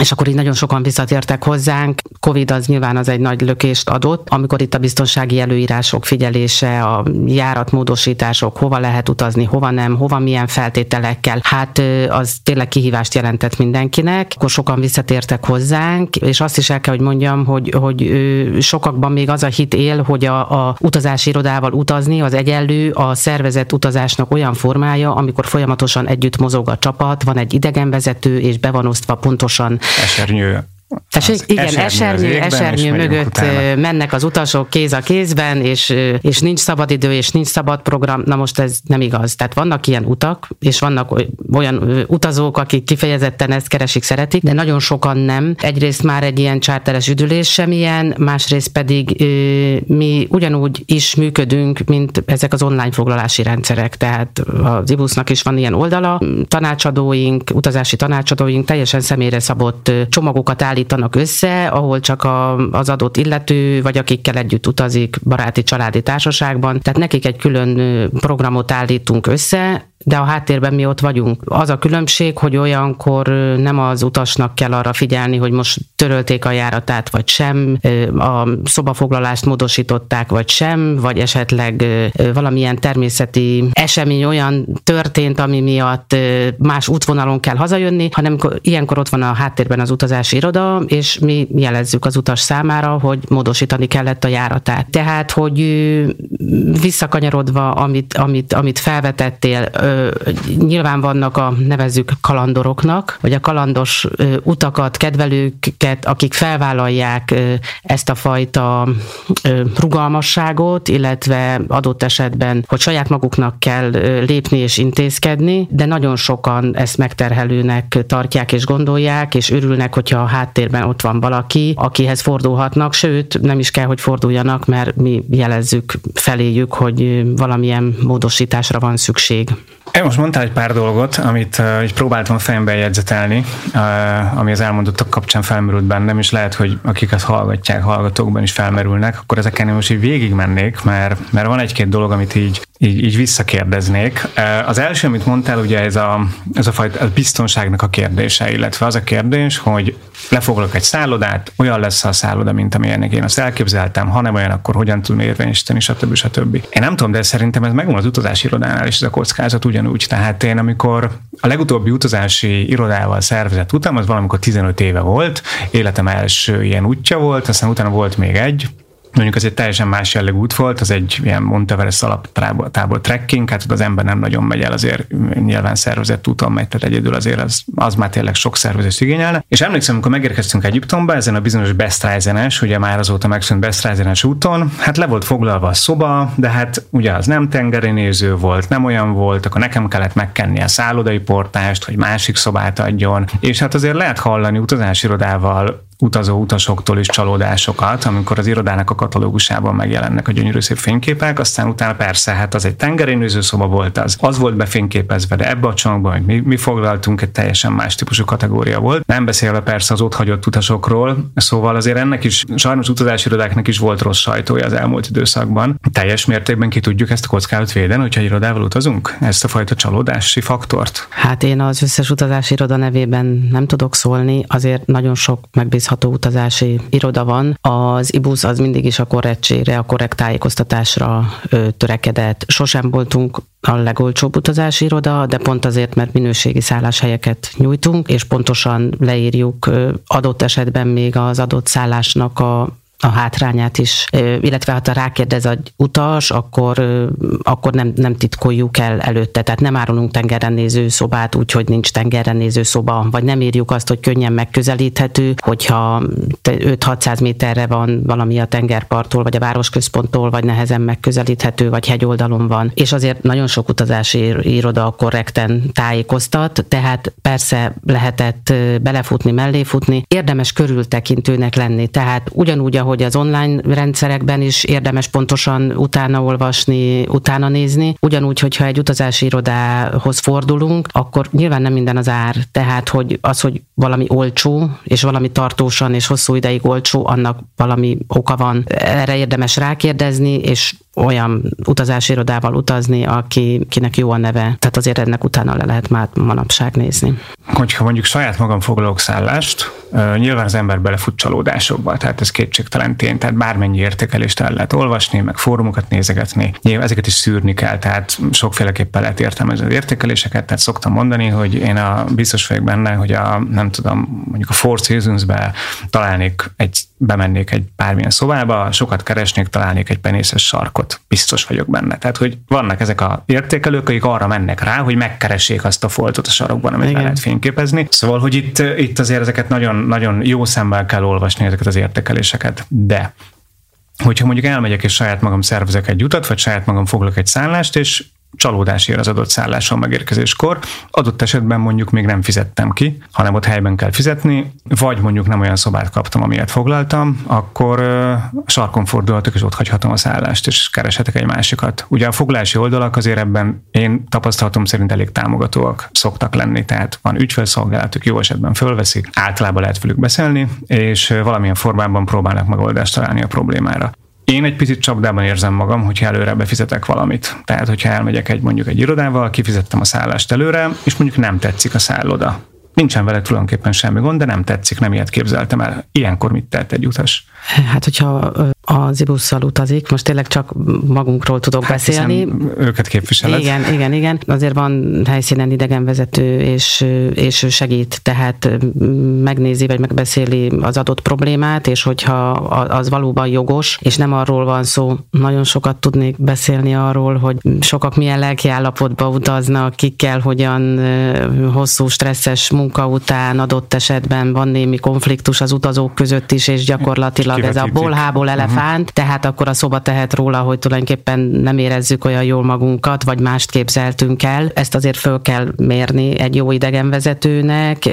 és akkor így nagyon sokan visszatértek hozzánk. Covid az nyilván az egy nagy lökést adott, amikor itt a biztonsági előírások figyelése, a járatmódosítások, hova lehet utazni, hova nem, hova milyen feltételekkel, hát az tényleg kihívást jelentett mindenkinek. Akkor sokan visszatértek hozzánk, és azt is el kell, hogy mondjam, hogy, hogy sokakban még az a hit él, hogy a, a utazási irodával utazni az egyenlő a szervezett utazásnak olyan formája, amikor folyamatosan együtt mozog a csapat, van egy idegenvezető, és be van osztva pontosan esernyő Tessék, igen, esernyő, esernyő, mögött utána. mennek az utasok kéz a kézben, és, és nincs szabad idő, és nincs szabad program. Na most ez nem igaz. Tehát vannak ilyen utak, és vannak olyan utazók, akik kifejezetten ezt keresik, szeretik, de nagyon sokan nem. Egyrészt már egy ilyen csárteres üdülés sem ilyen, másrészt pedig mi ugyanúgy is működünk, mint ezek az online foglalási rendszerek. Tehát az IBUS-nak is van ilyen oldala, tanácsadóink, utazási tanácsadóink teljesen személyre szabott csomagokat állít állítanak össze, ahol csak a, az adott illető, vagy akikkel együtt utazik baráti családi társaságban. Tehát nekik egy külön programot állítunk össze, de a háttérben mi ott vagyunk. Az a különbség, hogy olyankor nem az utasnak kell arra figyelni, hogy most törölték a járatát, vagy sem, a szobafoglalást módosították, vagy sem, vagy esetleg valamilyen természeti esemény olyan történt, ami miatt más útvonalon kell hazajönni, hanem ilyenkor ott van a háttérben az utazási iroda, és mi jelezzük az utas számára, hogy módosítani kellett a járatát. Tehát, hogy visszakanyarodva, amit, amit, amit felvetettél, nyilván vannak a nevezzük kalandoroknak, vagy a kalandos utakat, kedvelőket, akik felvállalják ezt a fajta rugalmasságot, illetve adott esetben, hogy saját maguknak kell lépni és intézkedni, de nagyon sokan ezt megterhelőnek tartják és gondolják, és örülnek, hogyha a háttérben ott van valaki, akihez fordulhatnak, sőt, nem is kell, hogy forduljanak, mert mi jelezzük feléjük, hogy valamilyen módosításra van szükség. Én most mondtál egy pár dolgot, amit uh, így próbáltam a fejembe jegyzetelni, uh, ami az elmondottak kapcsán felmerült bennem, és lehet, hogy akik ezt hallgatják, hallgatókban is felmerülnek, akkor ezeken én most így végigmennék, mert, mert van egy-két dolog, amit így, így, így visszakérdeznék. Uh, az első, amit mondtál, ugye ez a, ez a fajta a biztonságnak a kérdése, illetve az a kérdés, hogy lefoglalok egy szállodát, olyan lesz a szálloda, mint amilyennek én azt elképzeltem, ha nem olyan, akkor hogyan tudom érvényesíteni, stb. stb. Én nem tudom, de szerintem ez megvan az utazási irodánál, és ez a kockázat ugyanúgy. Tehát én, amikor a legutóbbi utazási irodával szervezett utam, az valamikor 15 éve volt, életem első ilyen útja volt, aztán utána volt még egy, Mondjuk az egy teljesen más jellegű út volt, az egy ilyen Monteveres alaptábor trekking, hát az ember nem nagyon megy el, azért nyilván szervezett úton megy, tehát egyedül azért az, az már tényleg sok szervezés igényelne. És emlékszem, amikor megérkeztünk Egyiptomba, ezen a bizonyos Bestreizenes, ugye már azóta megszűnt Bestreizenes úton, hát le volt foglalva a szoba, de hát ugye az nem tengeri néző volt, nem olyan volt, akkor nekem kellett megkenni a szállodai portást, hogy másik szobát adjon, és hát azért lehet hallani utazási irodával utazó utasoktól is csalódásokat, amikor az irodának a katalógusában megjelennek a gyönyörű szép fényképek, aztán utána persze, hát az egy tengerénőző szoba volt az, az volt befényképezve, de ebbe a csomagban, hogy mi, mi foglaltunk, egy teljesen más típusú kategória volt. Nem beszélve persze az ott hagyott utasokról, szóval azért ennek is, sajnos utazási irodáknak is volt rossz sajtója az elmúlt időszakban. Teljes mértékben ki tudjuk ezt a kockázatot védeni, hogyha irodával utazunk? Ezt a fajta csalódási faktort? Hát én az összes utazási iroda nevében nem tudok szólni, azért nagyon sok megbízható megbízható utazási iroda van. Az IBUS az mindig is a korrektségre, a korrekt tájékoztatásra törekedett. Sosem voltunk a legolcsóbb utazási iroda, de pont azért, mert minőségi szálláshelyeket nyújtunk, és pontosan leírjuk adott esetben még az adott szállásnak a a hátrányát is, illetve ha rákérdez a utas, akkor, akkor nem, nem titkoljuk el előtte, tehát nem árulunk tengeren néző szobát úgy, hogy nincs tengeren néző szoba, vagy nem írjuk azt, hogy könnyen megközelíthető, hogyha 5-600 méterre van valami a tengerparttól, vagy a városközponttól, vagy nehezen megközelíthető, vagy hegyoldalon van. És azért nagyon sok utazási iroda korrekten tájékoztat, tehát persze lehetett belefutni, mellé futni, érdemes körültekintőnek lenni, tehát ugyanúgy, ahogy az online rendszerekben is érdemes pontosan utána olvasni, utána nézni, ugyanúgy, hogyha egy utazási irodához fordulunk, akkor nyilván nem minden az ár, tehát hogy az, hogy valami olcsó, és valami tartósan és hosszú ideig olcsó, annak valami oka van. Erre érdemes rákérdezni, és olyan utazási irodával utazni, aki, kinek jó a neve. Tehát azért ennek utána le lehet már manapság nézni. Hogyha mondjuk saját magam foglalok szállást, nyilván az ember belefut csalódásokba, tehát ez kétségtelen tény, tehát bármennyi értékelést el lehet olvasni, meg fórumokat nézegetni, nyilván ezeket is szűrni kell, tehát sokféleképpen lehet értelmezni az értékeléseket, tehát szoktam mondani, hogy én a, biztos vagyok benne, hogy a, nem tudom, mondjuk a Four Seasons-be találnék egy, bemennék egy bármilyen szobába, sokat keresnék, találnék egy penészes sarkot. Biztos vagyok benne. Tehát, hogy vannak ezek a értékelők, akik arra mennek rá, hogy megkeressék azt a foltot a sarokban, amit Igen. lehet fényképezni. Szóval, hogy itt, itt azért ezeket nagyon, nagyon jó szemmel kell olvasni ezeket az értékeléseket. De hogyha mondjuk elmegyek és saját magam szervezek egy utat, vagy saját magam foglak egy szállást, és csalódás ér az adott szálláson megérkezéskor. Adott esetben mondjuk még nem fizettem ki, hanem ott helyben kell fizetni, vagy mondjuk nem olyan szobát kaptam, amilyet foglaltam, akkor sarkon fordulhatok, és ott hagyhatom a szállást, és kereshetek egy másikat. Ugye a foglalási oldalak azért ebben én tapasztalatom szerint elég támogatóak szoktak lenni, tehát van ügyfelszolgálatuk, jó esetben fölveszik, általában lehet velük beszélni, és valamilyen formában próbálnak megoldást találni a problémára. Én egy picit csapdában érzem magam, hogyha előre befizetek valamit. Tehát, hogyha elmegyek egy mondjuk egy irodával, kifizettem a szállást előre, és mondjuk nem tetszik a szálloda. Nincsen vele tulajdonképpen semmi gond, de nem tetszik, nem ilyet képzeltem el. Ilyenkor mit tett egy utas? Hát, hogyha az ibusszal utazik, most tényleg csak magunkról tudok hát, beszélni. Őket képviseled. Igen, igen, igen. Azért van helyszínen idegenvezető, és, és segít, tehát megnézi, vagy megbeszéli az adott problémát, és hogyha az valóban jogos, és nem arról van szó, nagyon sokat tudnék beszélni arról, hogy sokak milyen lelkiállapotba utaznak, kikkel, hogyan hosszú, stresszes munka után adott esetben van némi konfliktus az utazók között is, és gyakorlatilag Kivetítik. ez a bolhából mhm. elefánt, uh-huh. tehát akkor a szoba tehet róla, hogy tulajdonképpen nem érezzük olyan jól magunkat, vagy mást képzeltünk el. Ezt azért föl kell mérni egy jó idegenvezetőnek,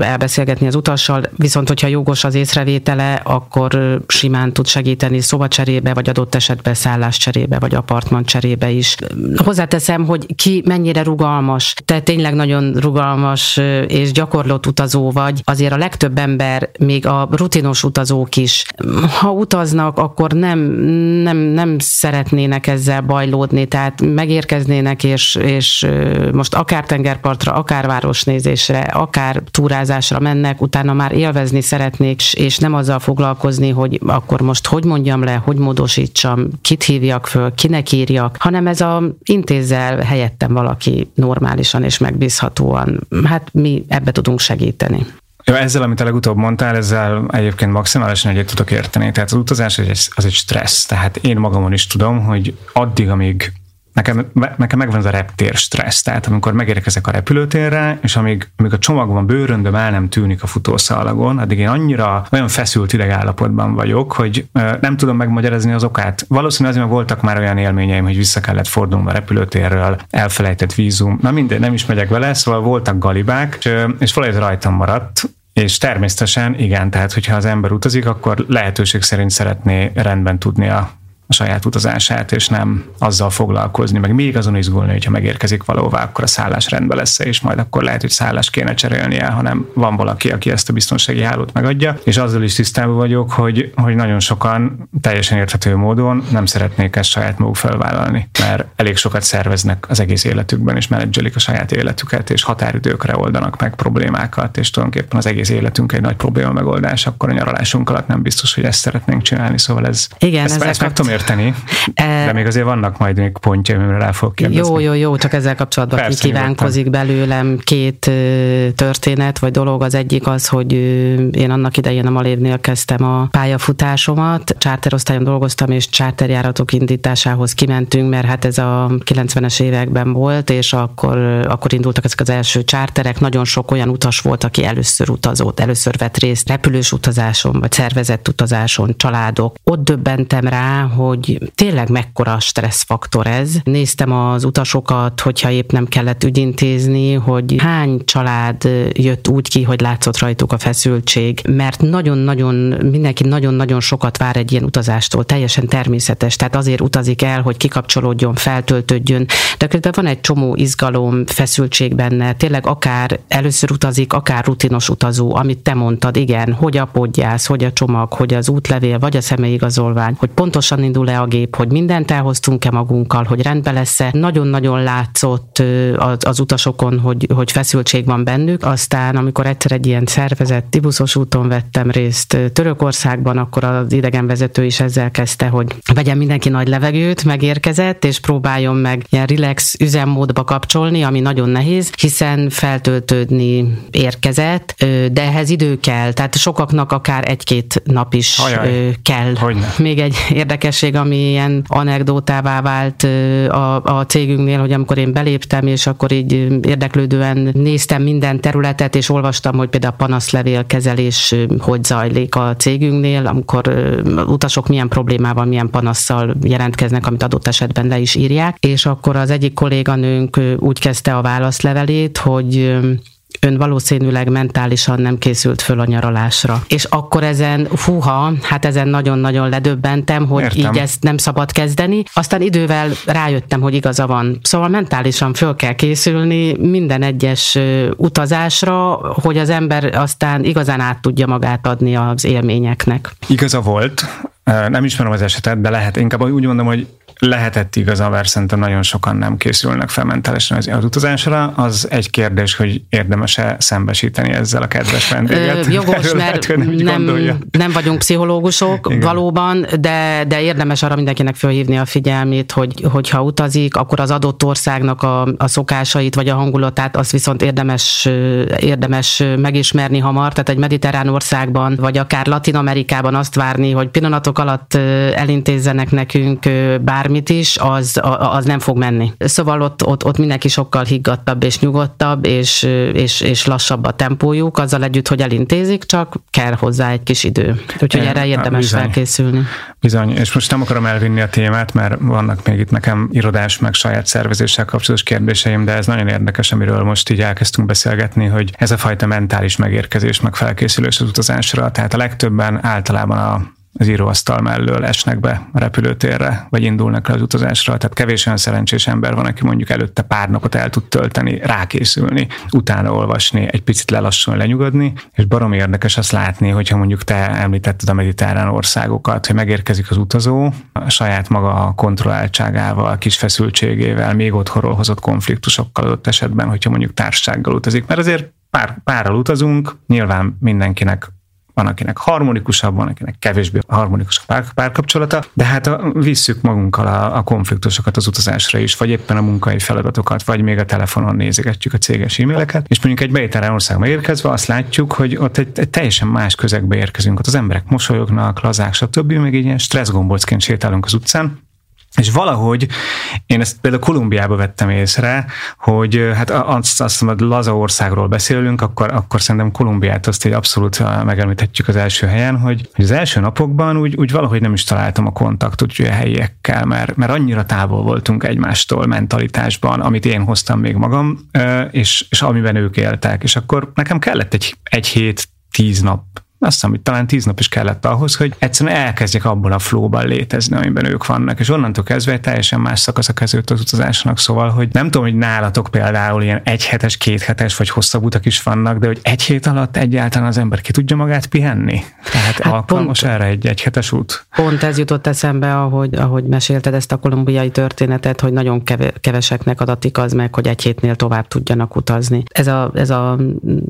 elbeszélgetni az utassal, viszont hogyha jogos az észrevétele, akkor simán tud segíteni szobacserébe, vagy adott esetben szálláscserébe, vagy apartman cserébe is. Hozzáteszem, hogy ki mennyire rugalmas, te tényleg nagyon rugalmas és gyakorlott utazó vagy, azért a legtöbb ember, még a rutinos utazók is, ha utaznak, akkor nem, nem, nem szeretnének ezzel bajlódni, tehát megérkeznének, és, és most akár tengerpartra, akár városnézésre, akár túrázásra mennek, utána már élvezni szeretnék, és nem azzal foglalkozni, hogy akkor most hogy mondjam le, hogy módosítsam, kit hívjak föl, kinek írjak, hanem ez a intézzel helyettem valaki normálisan és megbízhatóan. Hát mi ebbe tudunk segíteni. Ja, ezzel, amit a legutóbb mondtál, ezzel egyébként maximálisan egyet tudok érteni. Tehát az utazás az egy, az egy stressz. Tehát én magamon is tudom, hogy addig, amíg nekem, nekem megvan az a reptér stressz, tehát amikor megérkezek a repülőtérre, és amíg, amíg a csomagban bőröndöm el nem tűnik a futószalagon, addig én annyira olyan feszült idegállapotban vagyok, hogy nem tudom megmagyarázni az okát. Valószínűleg azért voltak már olyan élményeim, hogy vissza kellett fordulnom a repülőtérről, elfelejtett vízum, na mindegy, nem is megyek vele, szóval voltak galibák, és, és valahogy rajtam maradt, és természetesen igen, tehát hogyha az ember utazik, akkor lehetőség szerint szeretné rendben tudni a a saját utazását, és nem azzal foglalkozni, meg még azon izgulni, hogyha megérkezik valahová, akkor a szállás rendben lesz és majd akkor lehet, hogy szállás kéne cserélnie, hanem van valaki, aki ezt a biztonsági hálót megadja, és azzal is tisztában vagyok, hogy, hogy nagyon sokan teljesen érthető módon nem szeretnék ezt saját maguk felvállalni, mert elég sokat szerveznek az egész életükben, és menedzselik a saját életüket, és határidőkre oldanak meg problémákat, és tulajdonképpen az egész életünk egy nagy probléma megoldás, akkor a nyaralásunk alatt nem biztos, hogy ezt szeretnénk csinálni, szóval ez Igen, ezt, ezt meg tudom érteni, de még azért vannak majd még pontja, amire rá fogok kérdezni. Jó, jó, jó, csak ezzel kapcsolatban Persze, kívánkozik belőlem két történet, vagy dolog. Az egyik az, hogy én annak idején a Malévnél kezdtem a pályafutásomat, charterosztályon dolgoztam, és charterjáratok indításához kimentünk, mert hát ez a 90-es években volt, és akkor, akkor indultak ezek az első charterek, nagyon sok olyan utas volt, aki először utazott, először vett részt repülős utazáson, vagy szervezett utazáson, családok. Ott döbbentem rá, hogy tényleg mekkora stresszfaktor ez. Néztem az utasokat, hogyha épp nem kellett ügyintézni, hogy hány család jött úgy ki, hogy látszott rajtuk a feszültség, mert nagyon-nagyon, mindenki nagyon-nagyon sokat vár egy ilyen utazástól, teljesen természetes, tehát azért utazik el, hogy kikapcsolódjon, feltöltődjön, de közben van egy csomó izgalom, feszültség benne, tényleg akár először utazik, akár rutinos utazó, amit te mondtad, igen, hogy a podgyász, hogy a csomag, hogy az útlevél, vagy a személyigazolvány, hogy pontosan indul-e a gép, hogy mindent elhoztunk-e magunkkal, hogy rendben lesz-e. Nagyon-nagyon látszott az, az utasokon, hogy, hogy feszültség van bennük. Aztán, amikor egyszer egy ilyen szervezett tibuszos úton vettem részt Törökországban, akkor az idegenvezető is ezzel kezdte, hogy vegyen mindenki nagy levegőt, megérkezett, és próbáljon meg ilyen relax üzemmódba kapcsolni, ami nagyon nehéz, hiszen feltöltődni érkezett, de ehhez idő kell, tehát sokaknak akár egy-két nap is Ajaj. kell. Hogyne. Még egy érdekesség, ami ilyen anekdótává vált a, a cégünknél, hogy amikor én beléptem, és akkor így érdeklődően néztem minden területet, és olvastam, hogy például a panaszlevélkezelés hogy zajlik a cégünknél, amikor utasok milyen problémával, milyen panasszal jelentkeznek, amit adott esetben le is írják, és akkor az egyik kolléganőnk úgy kezdte a válaszlevelét, hogy ön valószínűleg mentálisan nem készült föl a nyaralásra. És akkor ezen, fúha, hát ezen nagyon-nagyon ledöbbentem, hogy Értem. így ezt nem szabad kezdeni. Aztán idővel rájöttem, hogy igaza van. Szóval mentálisan föl kell készülni minden egyes utazásra, hogy az ember aztán igazán át tudja magát adni az élményeknek. Igaza volt, nem ismerem az esetet, de lehet, inkább úgy mondom, hogy lehetett igaza, mert szerintem nagyon sokan nem készülnek fel mentálisan az, az utazásra. Az egy kérdés, hogy érdemes-e szembesíteni ezzel a kedves vendéget. Ö, jogos, mert lehet, nem, nem vagyunk pszichológusok Igen. valóban, de, de érdemes arra mindenkinek felhívni a figyelmét, hogy hogyha utazik, akkor az adott országnak a, a szokásait vagy a hangulatát, azt viszont érdemes, érdemes megismerni hamar. Tehát egy mediterrán országban, vagy akár Latin Amerikában azt várni, hogy pillanatok alatt elintézzenek nekünk bármi bármit is, az, az nem fog menni. Szóval ott, ott, ott mindenki sokkal higgadtabb és nyugodtabb, és, és, és lassabb a tempójuk, azzal együtt, hogy elintézik, csak kell hozzá egy kis idő. Úgyhogy erre érdemes bizony, felkészülni. Bizony, és most nem akarom elvinni a témát, mert vannak még itt nekem irodás, meg saját szervezéssel kapcsolatos kérdéseim, de ez nagyon érdekes, amiről most így elkezdtünk beszélgetni, hogy ez a fajta mentális megérkezés, meg felkészülés az utazásra. Tehát a legtöbben általában a az íróasztal mellől esnek be a repülőtérre, vagy indulnak le az utazásra. Tehát kevés olyan szerencsés ember van, aki mondjuk előtte pár napot el tud tölteni, rákészülni, utána olvasni, egy picit lelassulni, lenyugodni, és barom érdekes azt látni, hogyha mondjuk te említetted a mediterrán országokat, hogy megérkezik az utazó, a saját maga kontrolláltságával, kis feszültségével, még otthonról hozott konfliktusokkal adott esetben, hogyha mondjuk társasággal utazik. Mert azért pár, párral utazunk, nyilván mindenkinek van, akinek harmonikusabb, van, akinek kevésbé harmonikus a pár, párkapcsolata, de hát a, visszük magunkkal a, a konfliktusokat az utazásra is, vagy éppen a munkai feladatokat, vagy még a telefonon nézegetjük a céges e-maileket, és mondjuk egy mediterrán országba érkezve azt látjuk, hogy ott egy, egy teljesen más közegbe érkezünk, ott az emberek mosolyognak, lazák, stb., még egy ilyen stresszgombocként sétálunk az utcán, és valahogy én ezt például Kolumbiába vettem észre, hogy hát azt, azt hogy laza országról beszélünk, akkor, akkor szerintem Kolumbiát azt egy abszolút megemlíthetjük az első helyen, hogy, hogy az első napokban úgy, úgy valahogy nem is találtam a kontaktot a helyiekkel, mert, mert annyira távol voltunk egymástól mentalitásban, amit én hoztam még magam, és, és amiben ők éltek. És akkor nekem kellett egy, egy hét, tíz nap azt hiszem, hogy talán tíz nap is kellett ahhoz, hogy egyszerűen elkezdjek abban a flóban létezni, amiben ők vannak. És onnantól kezdve egy teljesen más szakasz a kezdődött az utazásnak. Szóval, hogy nem tudom, hogy nálatok például ilyen egyhetes, kéthetes vagy hosszabb utak is vannak, de hogy egy hét alatt egyáltalán az ember ki tudja magát pihenni. Tehát hát alkalmas pont, erre egy egyhetes út. Pont ez jutott eszembe, ahogy, ahogy mesélted ezt a kolumbiai történetet, hogy nagyon keveseknek adatik az meg, hogy egy hétnél tovább tudjanak utazni. Ez a, ez a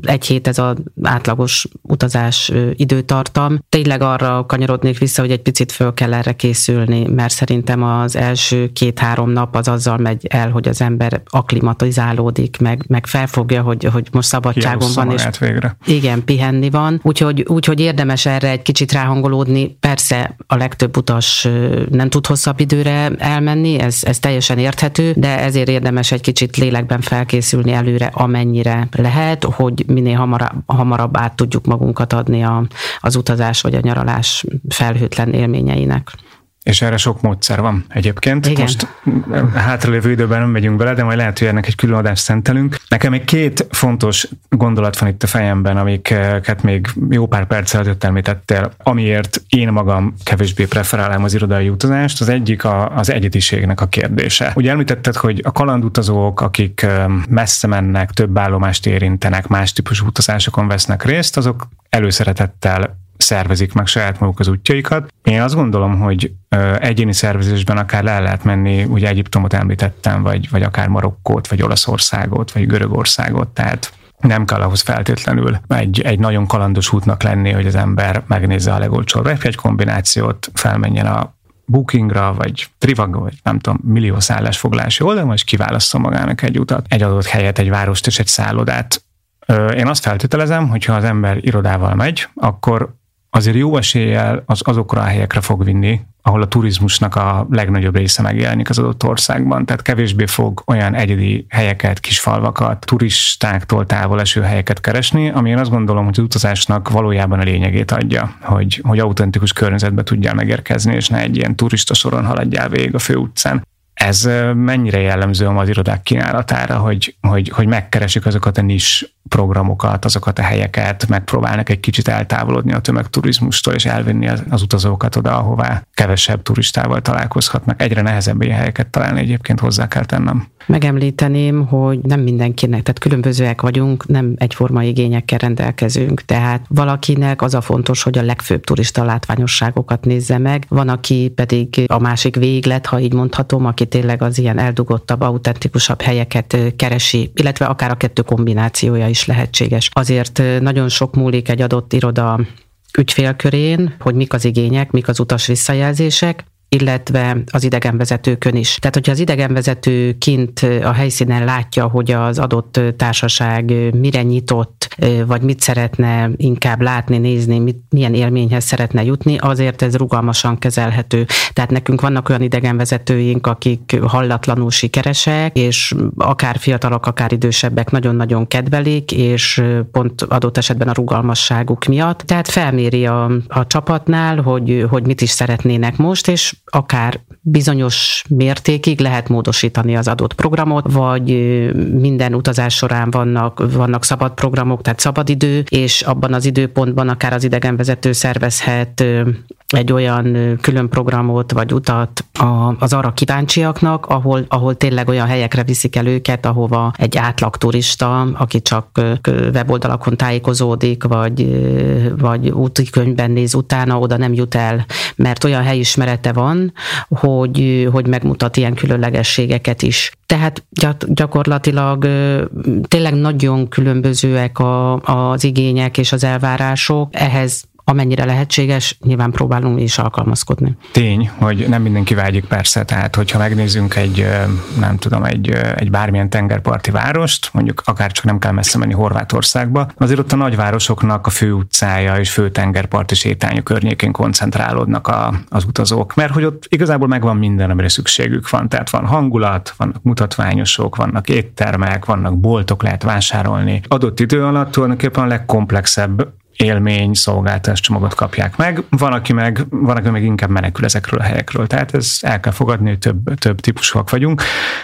egy hét, ez az átlagos utazás időtartam. Tényleg arra kanyarodnék vissza, hogy egy picit föl kell erre készülni, mert szerintem az első két-három nap az azzal megy el, hogy az ember aklimatizálódik, meg, meg felfogja, hogy, hogy most szabadságon van. És végre. Igen, pihenni van. Úgyhogy, úgyhogy érdemes erre egy kicsit ráhangolódni. Persze a legtöbb utas nem tud hosszabb időre elmenni, ez, ez teljesen érthető, de ezért érdemes egy kicsit lélekben felkészülni előre, amennyire lehet, hogy minél hamarabb, hamarabb át tudjuk magunkat adni a, az utazás vagy a nyaralás felhőtlen élményeinek. És erre sok módszer van egyébként. Igen. Most hátralévő időben nem megyünk bele, de majd lehet, hogy ennek egy külön adást szentelünk. Nekem még két fontos gondolat van itt a fejemben, amiket még jó pár perccel előtt említettél, amiért én magam kevésbé preferálom az irodai utazást. Az egyik a, az egyediségnek a kérdése. Ugye említetted, hogy a kalandutazók, akik messze mennek, több állomást érintenek, más típusú utazásokon vesznek részt, azok előszeretettel szervezik meg saját maguk az útjaikat. Én azt gondolom, hogy egyéni szervezésben akár le lehet menni, ugye Egyiptomot említettem, vagy, vagy akár Marokkót, vagy Olaszországot, vagy Görögországot, tehát nem kell ahhoz feltétlenül egy, egy nagyon kalandos útnak lenni, hogy az ember megnézze a legolcsóbb egy kombinációt, felmenjen a Bookingra, vagy Trivago, vagy nem tudom, millió szállásfoglalási oldalon, és kiválasztom magának egy utat, egy adott helyet, egy várost és egy szállodát. Én azt feltételezem, hogy ha az ember irodával megy, akkor azért jó eséllyel az azokra a helyekre fog vinni, ahol a turizmusnak a legnagyobb része megjelenik az adott országban. Tehát kevésbé fog olyan egyedi helyeket, kis falvakat, turistáktól távol eső helyeket keresni, ami én azt gondolom, hogy az utazásnak valójában a lényegét adja, hogy, hogy autentikus környezetbe tudjál megérkezni, és ne egy ilyen turista soron haladjál végig a főutcán. Ez mennyire jellemző az irodák kínálatára, hogy, hogy, hogy megkeresik azokat a nis programokat, azokat a helyeket, megpróbálnak egy kicsit eltávolodni a tömegturizmustól, és elvinni az, az utazókat oda, ahová kevesebb turistával találkozhatnak. Egyre nehezebb ilyen helyeket találni egyébként hozzá kell tennem. Megemlíteném, hogy nem mindenkinek, tehát különbözőek vagyunk, nem egyforma igényekkel rendelkezünk, tehát valakinek az a fontos, hogy a legfőbb turista látványosságokat nézze meg, van, aki pedig a másik véglet, ha így mondhatom, aki tényleg az ilyen eldugottabb, autentikusabb helyeket keresi, illetve akár a kettő kombinációja is lehetséges. Azért nagyon sok múlik egy adott iroda ügyfélkörén, hogy mik az igények, mik az utas visszajelzések, illetve az idegenvezetőkön is. Tehát, hogyha az idegenvezető kint a helyszínen látja, hogy az adott társaság mire nyitott, vagy mit szeretne inkább látni, nézni, mit, milyen élményhez szeretne jutni, azért ez rugalmasan kezelhető. Tehát nekünk vannak olyan idegenvezetőink, akik hallatlanul sikeresek, és akár fiatalok, akár idősebbek nagyon-nagyon kedvelik, és pont adott esetben a rugalmasságuk miatt. Tehát felméri a, a csapatnál, hogy, hogy mit is szeretnének most, és akár bizonyos mértékig lehet módosítani az adott programot, vagy minden utazás során vannak, vannak szabad programok, tehát szabad idő, és abban az időpontban akár az idegenvezető szervezhet egy olyan külön programot vagy utat az arra kíváncsiaknak, ahol, ahol tényleg olyan helyekre viszik el őket, ahova egy átlag turista, aki csak weboldalakon tájékozódik, vagy, vagy útikönyvben néz utána, oda nem jut el, mert olyan helyismerete van, hogy, hogy megmutat ilyen különlegességeket is. Tehát gyakorlatilag tényleg nagyon különbözőek a, az igények és az elvárások. Ehhez amennyire lehetséges, nyilván próbálunk is alkalmazkodni. Tény, hogy nem mindenki vágyik persze, tehát hogyha megnézzünk egy, nem tudom, egy, egy bármilyen tengerparti várost, mondjuk akár csak nem kell messze menni Horvátországba, azért ott a nagyvárosoknak a fő utcája és fő tengerparti sétánya környékén koncentrálódnak a, az utazók, mert hogy ott igazából megvan minden, amire szükségük van. Tehát van hangulat, vannak mutatványosok, vannak éttermek, vannak boltok, lehet vásárolni. Adott idő alatt tulajdonképpen a legkomplexebb élmény, szolgáltás csomagot kapják meg. Van, aki meg, van, aki meg inkább menekül ezekről a helyekről. Tehát ez el kell fogadni, hogy több, több típusúak vagyunk.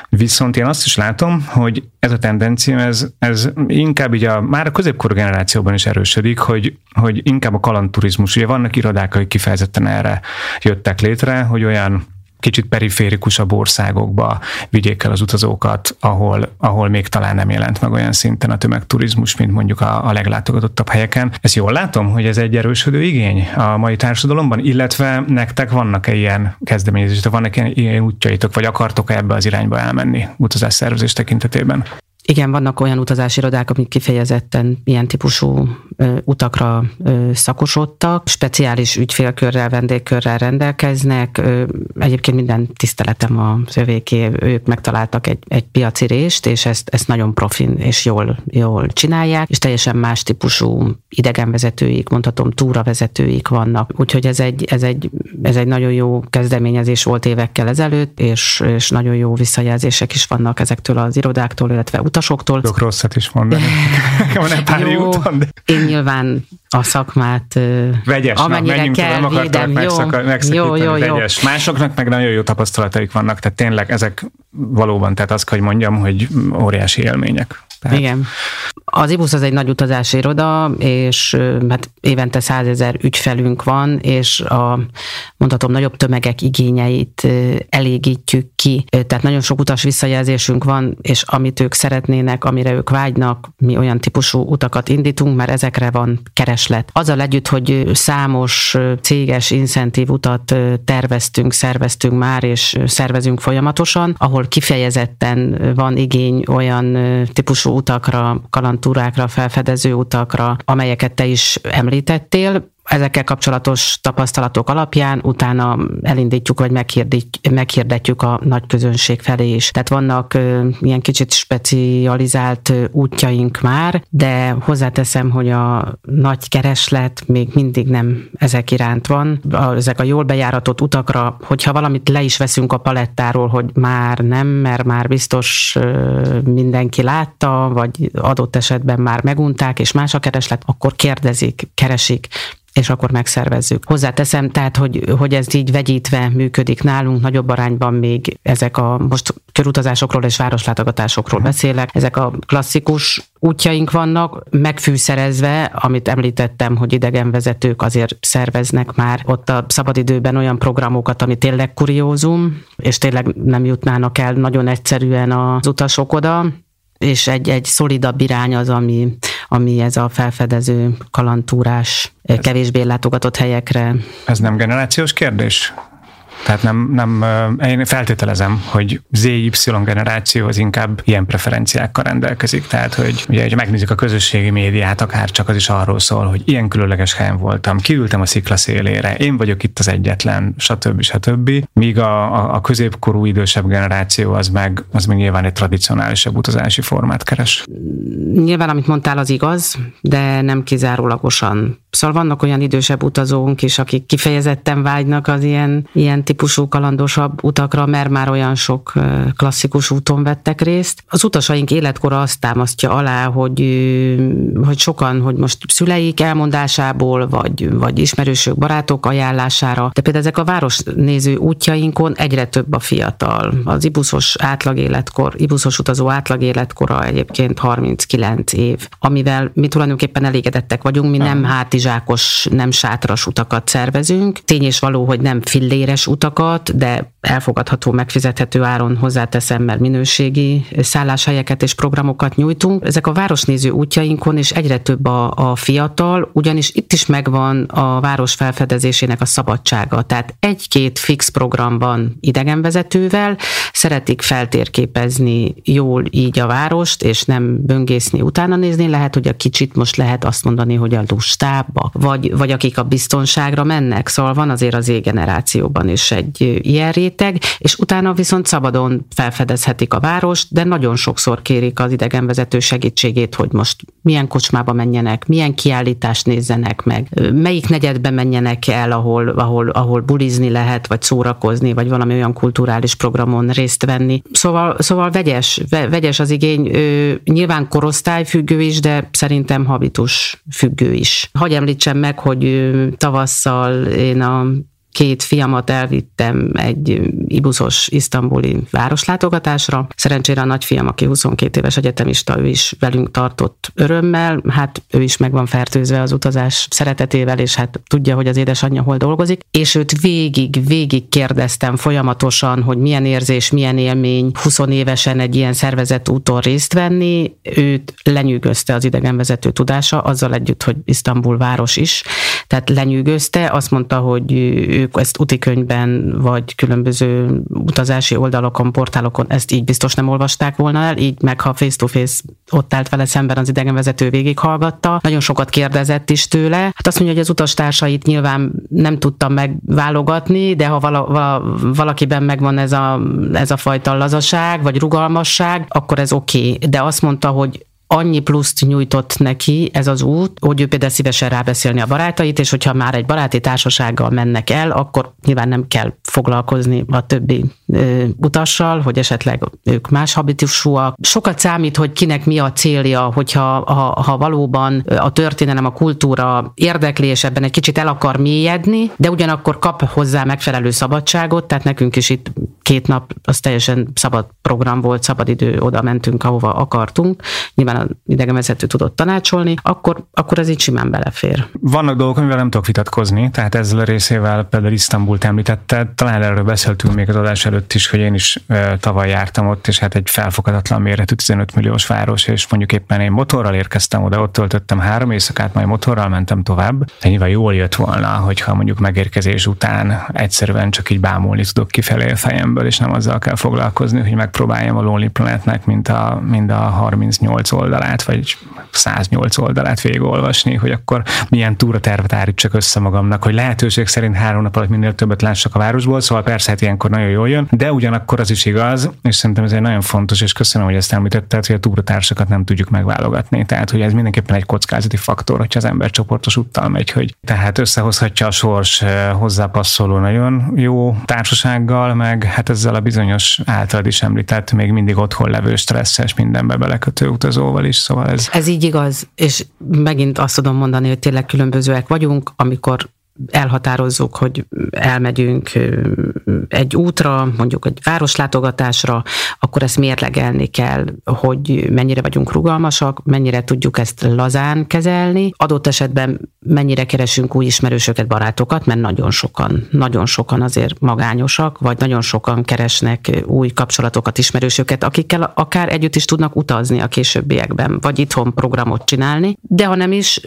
Viszont én azt is látom, hogy ez a tendencia, ez, ez inkább így a, már a középkorú generációban is erősödik, hogy, hogy inkább a kalandturizmus. Ugye vannak irodák, akik kifejezetten erre jöttek létre, hogy olyan kicsit periférikusabb országokba vigyék el az utazókat, ahol, ahol még talán nem jelent meg olyan szinten a tömegturizmus, mint mondjuk a, a leglátogatottabb helyeken. Ezt jól látom, hogy ez egy erősödő igény a mai társadalomban, illetve nektek vannak-e ilyen kezdeményezések, vannak ilyen, ilyen útjaitok, vagy akartok-e ebbe az irányba elmenni utazás szervezés tekintetében? Igen, vannak olyan utazási irodák, amik kifejezetten ilyen típusú ö, utakra ö, szakosodtak, speciális ügyfélkörrel, vendégkörrel rendelkeznek. Ö, egyébként minden tiszteletem a övéké, ők megtaláltak egy, egy piaci rést, és ezt, ezt nagyon profin és jól, jól csinálják, és teljesen más típusú idegenvezetőik, mondhatom túravezetőik vannak. Úgyhogy ez egy, ez egy, ez egy nagyon jó kezdeményezés volt évekkel ezelőtt, és, és nagyon jó visszajelzések is vannak ezektől az irodáktól, illetve utasoktól. Tudok rosszat is mondani. Van egy pár jó, úton, de... Én nyilván a szakmát vegyes, amennyire na, kell, nem védem. Jó, jó, jó, jó. Vegyes. Másoknak meg nagyon jó tapasztalataik vannak, tehát tényleg ezek valóban, tehát azt hogy mondjam, hogy óriási élmények. Tehát... Igen. Az IBUS az egy nagy utazási iroda, és hát évente százezer ügyfelünk van, és a mondhatom nagyobb tömegek igényeit elégítjük ki. Tehát nagyon sok utas visszajelzésünk van, és amit ők szeretnének, amire ők vágynak, mi olyan típusú utakat indítunk, mert ezekre van kereslet. Azzal együtt, hogy számos céges incentív utat terveztünk, szerveztünk már, és szervezünk folyamatosan, ahol kifejezetten van igény olyan típusú utakra, kalantúrákra, felfedező utakra, amelyeket te is említettél ezekkel kapcsolatos tapasztalatok alapján utána elindítjuk, vagy meghirdetjük a nagy közönség felé is. Tehát vannak ilyen kicsit specializált útjaink már, de hozzáteszem, hogy a nagy kereslet még mindig nem ezek iránt van. Ezek a jól bejáratott utakra, hogyha valamit le is veszünk a palettáról, hogy már nem, mert már biztos mindenki látta, vagy adott esetben már megunták, és más a kereslet, akkor kérdezik, keresik, és akkor megszervezzük. Hozzáteszem, tehát, hogy, hogy ez így vegyítve működik nálunk, nagyobb arányban még ezek a, most körutazásokról és városlátogatásokról beszélek, ezek a klasszikus útjaink vannak, megfűszerezve, amit említettem, hogy idegenvezetők azért szerveznek már ott a szabadidőben olyan programokat, ami tényleg kuriózum, és tényleg nem jutnának el nagyon egyszerűen az utasok oda, és egy, egy szolidabb irány az, ami, ami ez a felfedező kalantúrás, kevésbé látogatott helyekre. Ez nem generációs kérdés? Tehát nem, nem, én feltételezem, hogy ZY generáció az inkább ilyen preferenciákkal rendelkezik. Tehát, hogy ugye, hogy megnézzük a közösségi médiát, akár csak az is arról szól, hogy ilyen különleges helyen voltam, kiültem a szikla szélére, én vagyok itt az egyetlen, stb. stb. Míg a, a, a középkorú idősebb generáció az meg, az meg nyilván egy tradicionálisabb utazási formát keres. Nyilván, amit mondtál, az igaz, de nem kizárólagosan. Szóval vannak olyan idősebb utazónk is, akik kifejezetten vágynak az ilyen, ilyen típusú kalandosabb utakra, mert már olyan sok klasszikus úton vettek részt. Az utasaink életkora azt támasztja alá, hogy, hogy sokan, hogy most szüleik elmondásából, vagy, vagy ismerősök, barátok ajánlására, de például ezek a városnéző útjainkon egyre több a fiatal. Az ibuszos átlagéletkor, ibuszos utazó átlagéletkora egyébként 39 év, amivel mi tulajdonképpen elégedettek vagyunk, mi nem hátizsákos, nem sátras utakat szervezünk. Tény és való, hogy nem filléres utakat, utakat, de elfogadható, megfizethető áron hozzáteszem, mert minőségi szálláshelyeket és programokat nyújtunk. Ezek a városnéző útjainkon is egyre több a, a fiatal, ugyanis itt is megvan a város felfedezésének a szabadsága. Tehát egy-két fix programban idegenvezetővel szeretik feltérképezni jól így a várost, és nem böngészni, utána nézni. Lehet, hogy a kicsit most lehet azt mondani, hogy a lustába, vagy, vagy akik a biztonságra mennek. Szóval van azért az égenerációban is egy ilyen réteg, és utána viszont szabadon felfedezhetik a várost, de nagyon sokszor kérik az idegenvezető segítségét, hogy most milyen kocsmába menjenek, milyen kiállítást nézzenek meg, melyik negyedbe menjenek el, ahol, ahol, ahol bulizni lehet, vagy szórakozni, vagy valami olyan kulturális programon részt venni. Szóval, szóval vegyes, vegyes az igény, nyilván korosztályfüggő is, de szerintem habitus függő is. Hagy említsem meg, hogy tavasszal én a két fiamat elvittem egy ibuszos isztambuli városlátogatásra. Szerencsére a nagyfiam, aki 22 éves egyetemista, ő is velünk tartott örömmel, hát ő is meg van fertőzve az utazás szeretetével, és hát tudja, hogy az édesanyja hol dolgozik, és őt végig, végig kérdeztem folyamatosan, hogy milyen érzés, milyen élmény 20 évesen egy ilyen szervezett úton részt venni, őt lenyűgözte az idegenvezető tudása, azzal együtt, hogy Isztambul város is. Tehát lenyűgözte, azt mondta, hogy ők ezt utikönyvben vagy különböző utazási oldalokon, portálokon ezt így biztos nem olvasták volna el, így meg ha face-to-face ott állt vele szemben az idegenvezető végighallgatta, nagyon sokat kérdezett is tőle. Hát azt mondja, hogy az utastársait nyilván nem tudtam megválogatni, de ha vala, vala, valakiben megvan ez a, ez a fajta lazaság, vagy rugalmasság, akkor ez oké. Okay. De azt mondta, hogy annyi pluszt nyújtott neki ez az út, hogy ő például szívesen rábeszélni a barátait, és hogyha már egy baráti társasággal mennek el, akkor nyilván nem kell foglalkozni a többi ö, utassal, hogy esetleg ők más habitusúak. Sokat számít, hogy kinek mi a célja, hogyha ha, ha valóban a történelem, a kultúra érdekli, és ebben egy kicsit el akar mélyedni, de ugyanakkor kap hozzá megfelelő szabadságot, tehát nekünk is itt két nap az teljesen szabad program volt, szabad idő, oda mentünk, ahova akartunk. Nyilván idegenvezető tudott tanácsolni, akkor, akkor ez így simán belefér. Vannak dolgok, amivel nem tudok vitatkozni, tehát ezzel a részével például Isztambult említette, talán erről beszéltünk még az adás előtt is, hogy én is e, tavaly jártam ott, és hát egy felfogadatlan méretű 15 milliós város, és mondjuk éppen én motorral érkeztem oda, ott töltöttem három éjszakát, majd motorral mentem tovább. De nyilván jól jött volna, hogyha mondjuk megérkezés után egyszerűen csak így bámulni tudok kifelé a fejemből, és nem azzal kell foglalkozni, hogy megpróbáljam a Lonely Planetnek, mint a, mint a 38 oldal oldalát, vagy 108 oldalát végigolvasni, hogy akkor milyen túratervet állítsak össze magamnak, hogy lehetőség szerint három nap alatt minél többet lássak a városból, szóval persze hát ilyenkor nagyon jól jön, de ugyanakkor az is igaz, és szerintem ez egy nagyon fontos, és köszönöm, hogy ezt említetted, hogy a túratársakat nem tudjuk megválogatni. Tehát, hogy ez mindenképpen egy kockázati faktor, hogyha az ember csoportos úttal megy, hogy tehát összehozhatja a sors eh, hozzápasszoló nagyon jó társasággal, meg hát ezzel a bizonyos általad is említett, még mindig otthon levő stresszes mindenbe belekötő utazóval is, szóval ez... Ez így igaz, és megint azt tudom mondani, hogy tényleg különbözőek vagyunk, amikor elhatározzuk, hogy elmegyünk egy útra, mondjuk egy városlátogatásra, akkor ezt mérlegelni kell, hogy mennyire vagyunk rugalmasak, mennyire tudjuk ezt lazán kezelni. Adott esetben mennyire keresünk új ismerősöket, barátokat, mert nagyon sokan, nagyon sokan azért magányosak, vagy nagyon sokan keresnek új kapcsolatokat, ismerősöket, akikkel akár együtt is tudnak utazni a későbbiekben, vagy itthon programot csinálni. De ha nem is,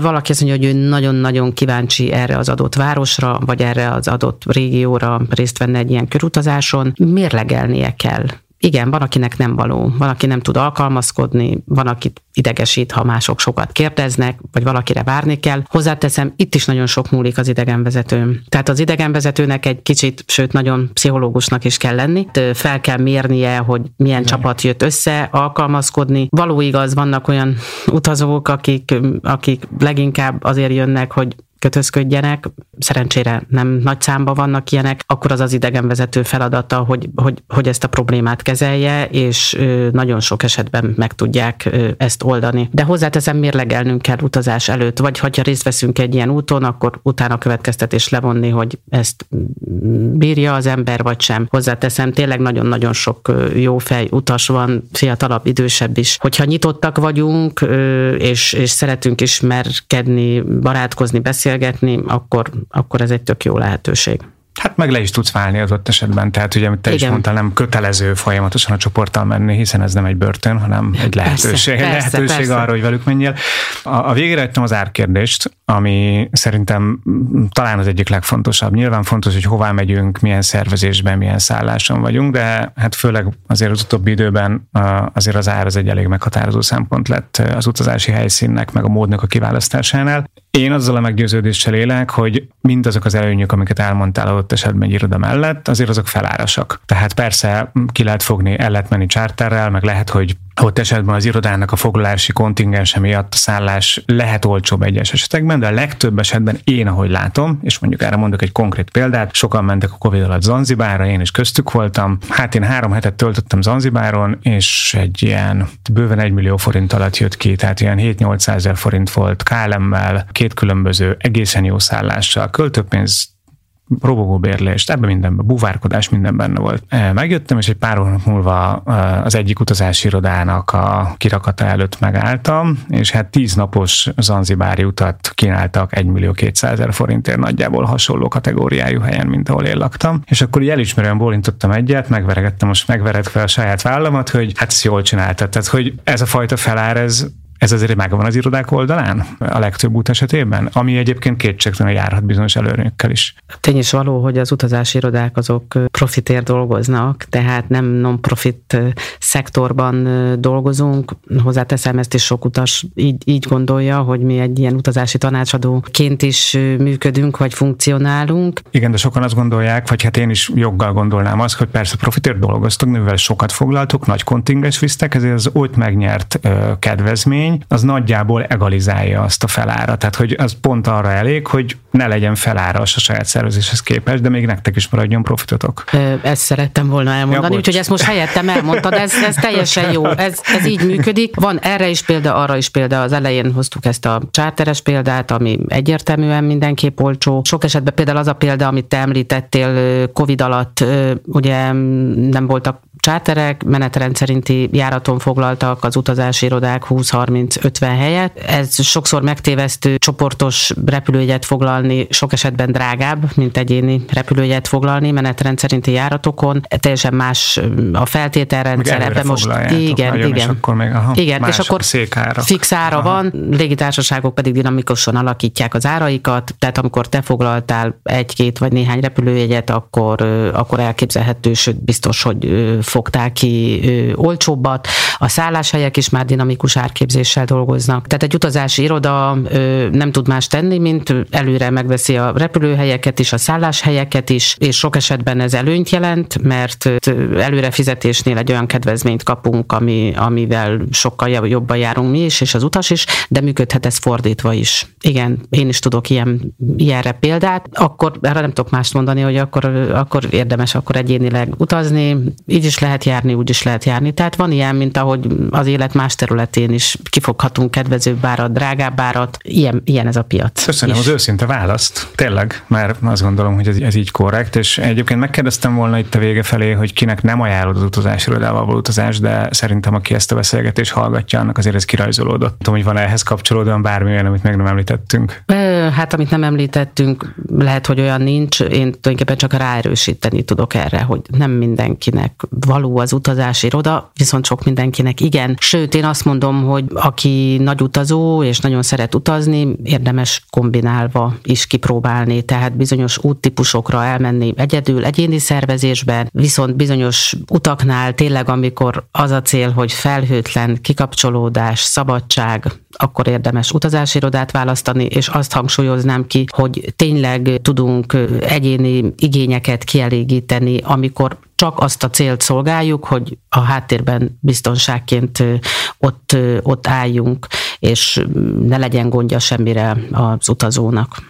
valaki azt mondja, hogy ő nagyon-nagyon kíváncsi erre az adott városra, vagy erre az adott régióra részt venne egy ilyen körutazáson, mérlegelnie kell igen, van, akinek nem való, van, aki nem tud alkalmazkodni, van, akit idegesít, ha mások sokat kérdeznek, vagy valakire várni kell. Hozzáteszem, itt is nagyon sok múlik az idegenvezetőn. Tehát az idegenvezetőnek egy kicsit, sőt nagyon pszichológusnak is kell lenni. Fel kell mérnie, hogy milyen Igen. csapat jött össze, alkalmazkodni. Való igaz, vannak olyan utazók, akik, akik leginkább azért jönnek, hogy kötözködjenek, szerencsére nem nagy számban vannak ilyenek, akkor az az idegenvezető feladata, hogy, hogy, hogy ezt a problémát kezelje, és nagyon sok esetben meg tudják ezt oldani. De hozzáteszem, mérlegelnünk kell utazás előtt, vagy ha részt veszünk egy ilyen úton, akkor utána következtetés levonni, hogy ezt bírja az ember, vagy sem. Hozzáteszem, tényleg nagyon-nagyon sok jó fej utas van, fiatalabb, idősebb is. Hogyha nyitottak vagyunk, és, és szeretünk ismerkedni, barátkozni, beszélni, beszélgetni, akkor, akkor ez egy tök jó lehetőség. Hát meg le is tudsz válni az ott esetben, tehát ugye, amit te Igen. is mondtál, nem kötelező folyamatosan a csoporttal menni, hiszen ez nem egy börtön, hanem egy lehetőség, persze, lehetőség persze. arra, hogy velük menjél. A, a végére ettem az árkérdést, ami szerintem talán az egyik legfontosabb. Nyilván fontos, hogy hová megyünk, milyen szervezésben, milyen szálláson vagyunk, de hát főleg azért az utóbbi időben azért az ár az egy elég meghatározó szempont lett az utazási helyszínnek, meg a módnak a kiválasztásánál. Én azzal a meggyőződéssel élek, hogy mindazok az előnyök, amiket elmondtál adott esetben egy iroda mellett, azért azok felárasak. Tehát persze ki lehet fogni, el lehet menni charterrel, meg lehet, hogy ott esetben az irodának a foglalási kontingense miatt a szállás lehet olcsóbb egyes esetekben, de a legtöbb esetben én, ahogy látom, és mondjuk erre mondok egy konkrét példát, sokan mentek a Covid alatt Zanzibára, én is köztük voltam. Hát én három hetet töltöttem Zanzibáron, és egy ilyen bőven egy millió forint alatt jött ki, tehát ilyen 7-800 ezer forint volt KLM-mel, két különböző egészen jó szállással, költőpénz robogóbérlést, ebben mindenben, buvárkodás minden benne volt. E, megjöttem, és egy pár hónap múlva e, az egyik utazási irodának a kirakata előtt megálltam, és hát tíz napos zanzibári utat kínáltak 1 millió 200 ezer forintért nagyjából hasonló kategóriájú helyen, mint ahol én laktam. És akkor így elismerően bólintottam egyet, megveregettem most megveretve a saját vállamat, hogy hát ezt jól csináltad. Tehát, hogy ez a fajta felár, ez ez azért megvan az irodák oldalán a legtöbb út esetében, ami egyébként kétségtelen járhat bizonyos előnyökkel is. Tény is való, hogy az utazási irodák azok profitért dolgoznak, tehát nem non-profit szektorban dolgozunk. Hozzáteszem, ezt is sok utas így, így gondolja, hogy mi egy ilyen utazási tanácsadóként is működünk, vagy funkcionálunk. Igen, de sokan azt gondolják, vagy hát én is joggal gondolnám azt, hogy persze profitért dolgoztok, mivel sokat foglaltok, nagy kontingens visztek, ezért az ott megnyert kedvezmény, az nagyjából egalizálja azt a felára. Tehát, hogy az pont arra elég, hogy ne legyen felára a saját szervezéshez képest, de még nektek is maradjon profitotok. Ezt szerettem volna elmondani, ja, úgyhogy ezt most helyettem elmondtad, ez, ez teljesen jó, ez, ez így működik. Van erre is példa, arra is példa, az elején hoztuk ezt a csárteres példát, ami egyértelműen mindenképp olcsó. Sok esetben például az a példa, amit te említettél Covid alatt, ugye nem voltak Csáterek menetrend szerinti járaton foglaltak az utazási irodák 20-30-50 helyet. Ez sokszor megtévesztő csoportos repülőjegyet foglalni, sok esetben drágább, mint egyéni repülőjegyet foglalni menetrend szerinti járatokon. Teljesen más a feltételrendszer. Ebben most igen, igen. És akkor még, aha, igen, és akkor székára. fix ára aha. van, légitársaságok pedig dinamikusan alakítják az áraikat, tehát amikor te foglaltál egy-két vagy néhány repülőjegyet, akkor, akkor elképzelhető, sőt biztos, hogy fogták ki olcsóbbat, a szálláshelyek is már dinamikus árképzéssel dolgoznak. Tehát egy utazási iroda ö, nem tud más tenni, mint előre megveszi a repülőhelyeket is, a szálláshelyeket is, és sok esetben ez előnyt jelent, mert előre fizetésnél egy olyan kedvezményt kapunk, ami, amivel sokkal jobban járunk mi is, és az utas is, de működhet ez fordítva is. Igen, én is tudok ilyen, ilyenre példát. Akkor erre nem tudok mást mondani, hogy akkor, akkor érdemes akkor egyénileg utazni, így is lehet járni, úgy is lehet járni. Tehát van ilyen, mint ahogy az élet más területén is kifoghatunk kedvezőbb árat, drágább árat. Ilyen, ilyen ez a piac. Köszönöm is. az őszinte választ. Tényleg, mert azt gondolom, hogy ez, ez így korrekt, és egyébként megkérdeztem volna itt a vége felé, hogy kinek nem ajánlod az utazás irodával való utazás, de szerintem aki ezt a beszélgetést hallgatja, annak azért ez kirajzolódott. Tudom, hogy van ehhez kapcsolódóan bármi olyan, amit meg nem említettünk. Hát, amit nem említettünk, lehet, hogy olyan nincs. Én tulajdonképpen csak ráerősíteni tudok erre, hogy nem mindenkinek való az utazási iroda, viszont sok mindenkinek igen. Sőt, én azt mondom, hogy aki nagy utazó és nagyon szeret utazni, érdemes kombinálva is kipróbálni, tehát bizonyos úttípusokra elmenni egyedül, egyéni szervezésben, viszont bizonyos utaknál tényleg, amikor az a cél, hogy felhőtlen kikapcsolódás, szabadság, akkor érdemes utazási irodát választani, és azt hangsúlyoznám ki, hogy tényleg tudunk egyéni igényeket kielégíteni, amikor csak azt a célt szolgáljuk, hogy a háttérben biztonságként ott, ott álljunk, és ne legyen gondja semmire az utazónak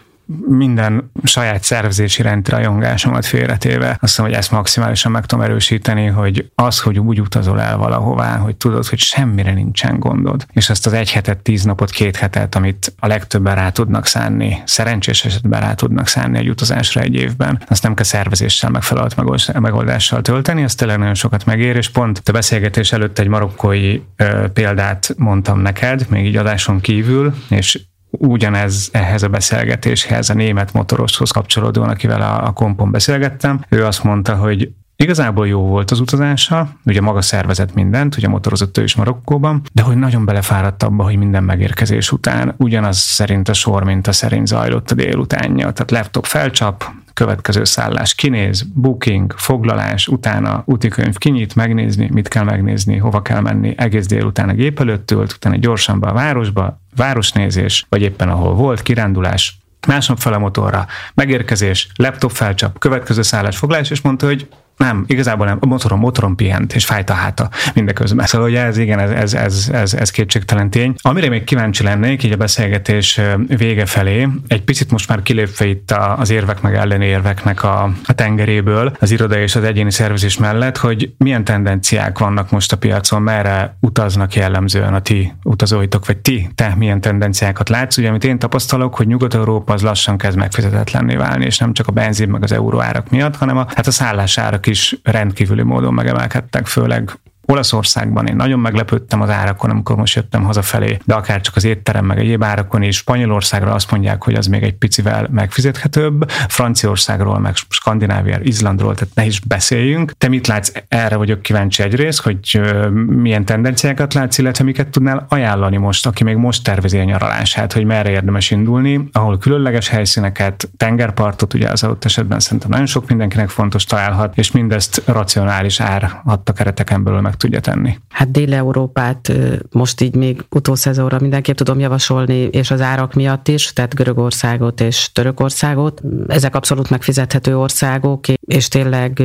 minden saját szervezési rendi rajongásomat félretéve, azt hiszem, hogy ezt maximálisan meg tudom erősíteni, hogy az, hogy úgy utazol el valahová, hogy tudod, hogy semmire nincsen gondod, és ezt az egy hetet, tíz napot, két hetet, amit a legtöbben rá tudnak szánni, szerencsés esetben rá tudnak szánni egy utazásra egy évben, azt nem kell szervezéssel megfelelőt megoldással tölteni, az tényleg nagyon sokat megér, és pont a beszélgetés előtt egy marokkói ö, példát mondtam neked, még így adáson kívül, és ugyanez ehhez a beszélgetéshez, a német motoroshoz kapcsolódóan, akivel a, a kompon beszélgettem, ő azt mondta, hogy Igazából jó volt az utazása, ugye maga szervezett mindent, ugye motorozott ő is Marokkóban, de hogy nagyon belefáradt abba, hogy minden megérkezés után ugyanaz szerint a sor, mint a szerint zajlott a délutánja. Tehát laptop felcsap, következő szállás. Kinéz, booking, foglalás, utána útikönyv kinyit, megnézni, mit kell megnézni, hova kell menni, egész délután a gép előtt ült, utána gyorsan be a városba, városnézés, vagy éppen ahol volt, kirándulás, másnap fel a motorra, megérkezés, laptop felcsap, következő szállás foglalás, és mondta, hogy nem, igazából nem. A motorom, motorom pihent, és fájt a háta mindeközben. Szóval ugye ez igen, ez, ez, ez, ez, ez kétségtelen tény. Amire még kíváncsi lennék, így a beszélgetés vége felé, egy picit most már kilépve itt az érvek meg ellenérveknek a, a tengeréből, az iroda és az egyéni szervezés mellett, hogy milyen tendenciák vannak most a piacon, merre utaznak jellemzően a ti utazóitok, vagy ti, te milyen tendenciákat látsz. Ugye, amit én tapasztalok, hogy Nyugat-Európa az lassan kezd megfizetetlenné válni, és nem csak a benzin meg az euróárak miatt, hanem a, hát a szállásárak is rendkívüli módon megemelkedtek, főleg Olaszországban én nagyon meglepődtem az árakon, amikor most jöttem hazafelé, de akár csak az étterem meg egyéb árakon is. Spanyolországra azt mondják, hogy az még egy picivel megfizethetőbb, Franciaországról, meg Skandináviáról, Izlandról, tehát ne is beszéljünk. Te mit látsz? Erre vagyok kíváncsi egyrészt, hogy milyen tendenciákat látsz, illetve miket tudnál ajánlani most, aki még most tervezi a nyaralását, hogy merre érdemes indulni, ahol különleges helyszíneket, tengerpartot, ugye az adott esetben szerintem nagyon sok mindenkinek fontos találhat, és mindezt racionális ár adta kereteken belül meg tudja tenni. Hát Dél-Európát most így még utószezóra mindenképp tudom javasolni, és az árak miatt is, tehát Görögországot és Törökországot. Ezek abszolút megfizethető országok, és tényleg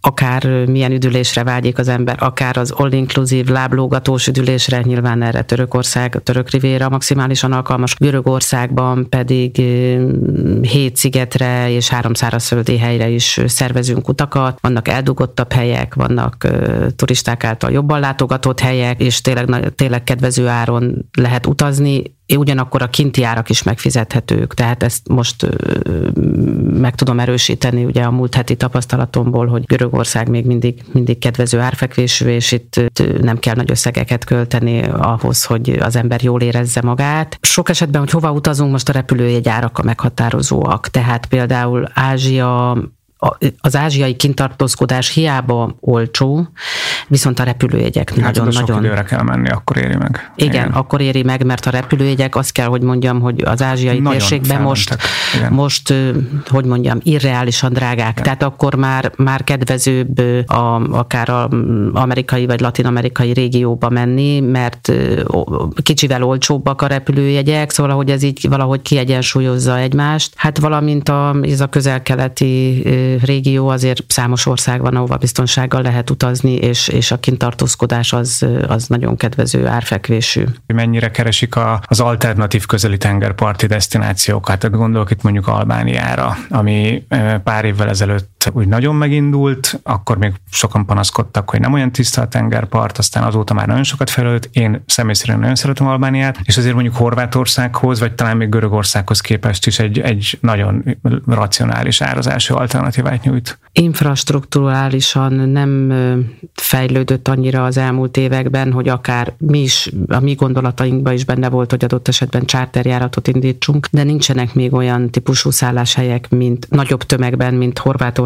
akár milyen üdülésre vágyik az ember, akár az all-inclusive láblógatós üdülésre, nyilván erre Törökország, a török rivéra maximálisan alkalmas, Görögországban pedig hét szigetre és három szárazföldi helyre is szervezünk utakat, vannak eldugottabb helyek, vannak turisták által jobban látogatott helyek, és tényleg, tényleg kedvező áron lehet utazni, ugyanakkor a kinti árak is megfizethetők, tehát ezt most meg tudom erősíteni ugye a múlt heti tapasztalatomból, hogy Görögország még mindig, mindig kedvező árfekvésű, és itt nem kell nagy összegeket költeni ahhoz, hogy az ember jól érezze magát. Sok esetben, hogy hova utazunk, most a repülőjegy árak a meghatározóak, tehát például Ázsia az ázsiai kintartózkodás hiába olcsó, viszont a repülőjegyek hát nagyon-nagyon... Nagyon... Sok időre kell menni, akkor éri meg. Igen, Igen, akkor éri meg, mert a repülőjegyek, azt kell, hogy mondjam, hogy az ázsiai nagyon térségben most, most, hogy mondjam, irreálisan drágák. Igen. Tehát akkor már, már kedvezőbb a, akár a amerikai vagy latin-amerikai régióba menni, mert kicsivel olcsóbbak a repülőjegyek, szóval hogy ez így valahogy kiegyensúlyozza egymást. Hát valamint a, ez a közel-keleti régió, azért számos ország van, ahova biztonsággal lehet utazni, és, és a kintartózkodás az, az nagyon kedvező árfekvésű. Mennyire keresik a, az alternatív közeli tengerparti destinációkat? Tehát gondolok itt mondjuk Albániára, ami pár évvel ezelőtt úgy nagyon megindult, akkor még sokan panaszkodtak, hogy nem olyan tiszta a tengerpart, aztán azóta már nagyon sokat felült. Én személy szerint nagyon szeretem Albániát, és azért mondjuk Horvátországhoz, vagy talán még Görögországhoz képest is egy, egy nagyon racionális árazási alternatív alternatívát nyújt. Infrastruktúrálisan nem fejlődött annyira az elmúlt években, hogy akár mi is, a mi gondolatainkban is benne volt, hogy adott esetben charterjáratot indítsunk, de nincsenek még olyan típusú szálláshelyek, mint nagyobb tömegben, mint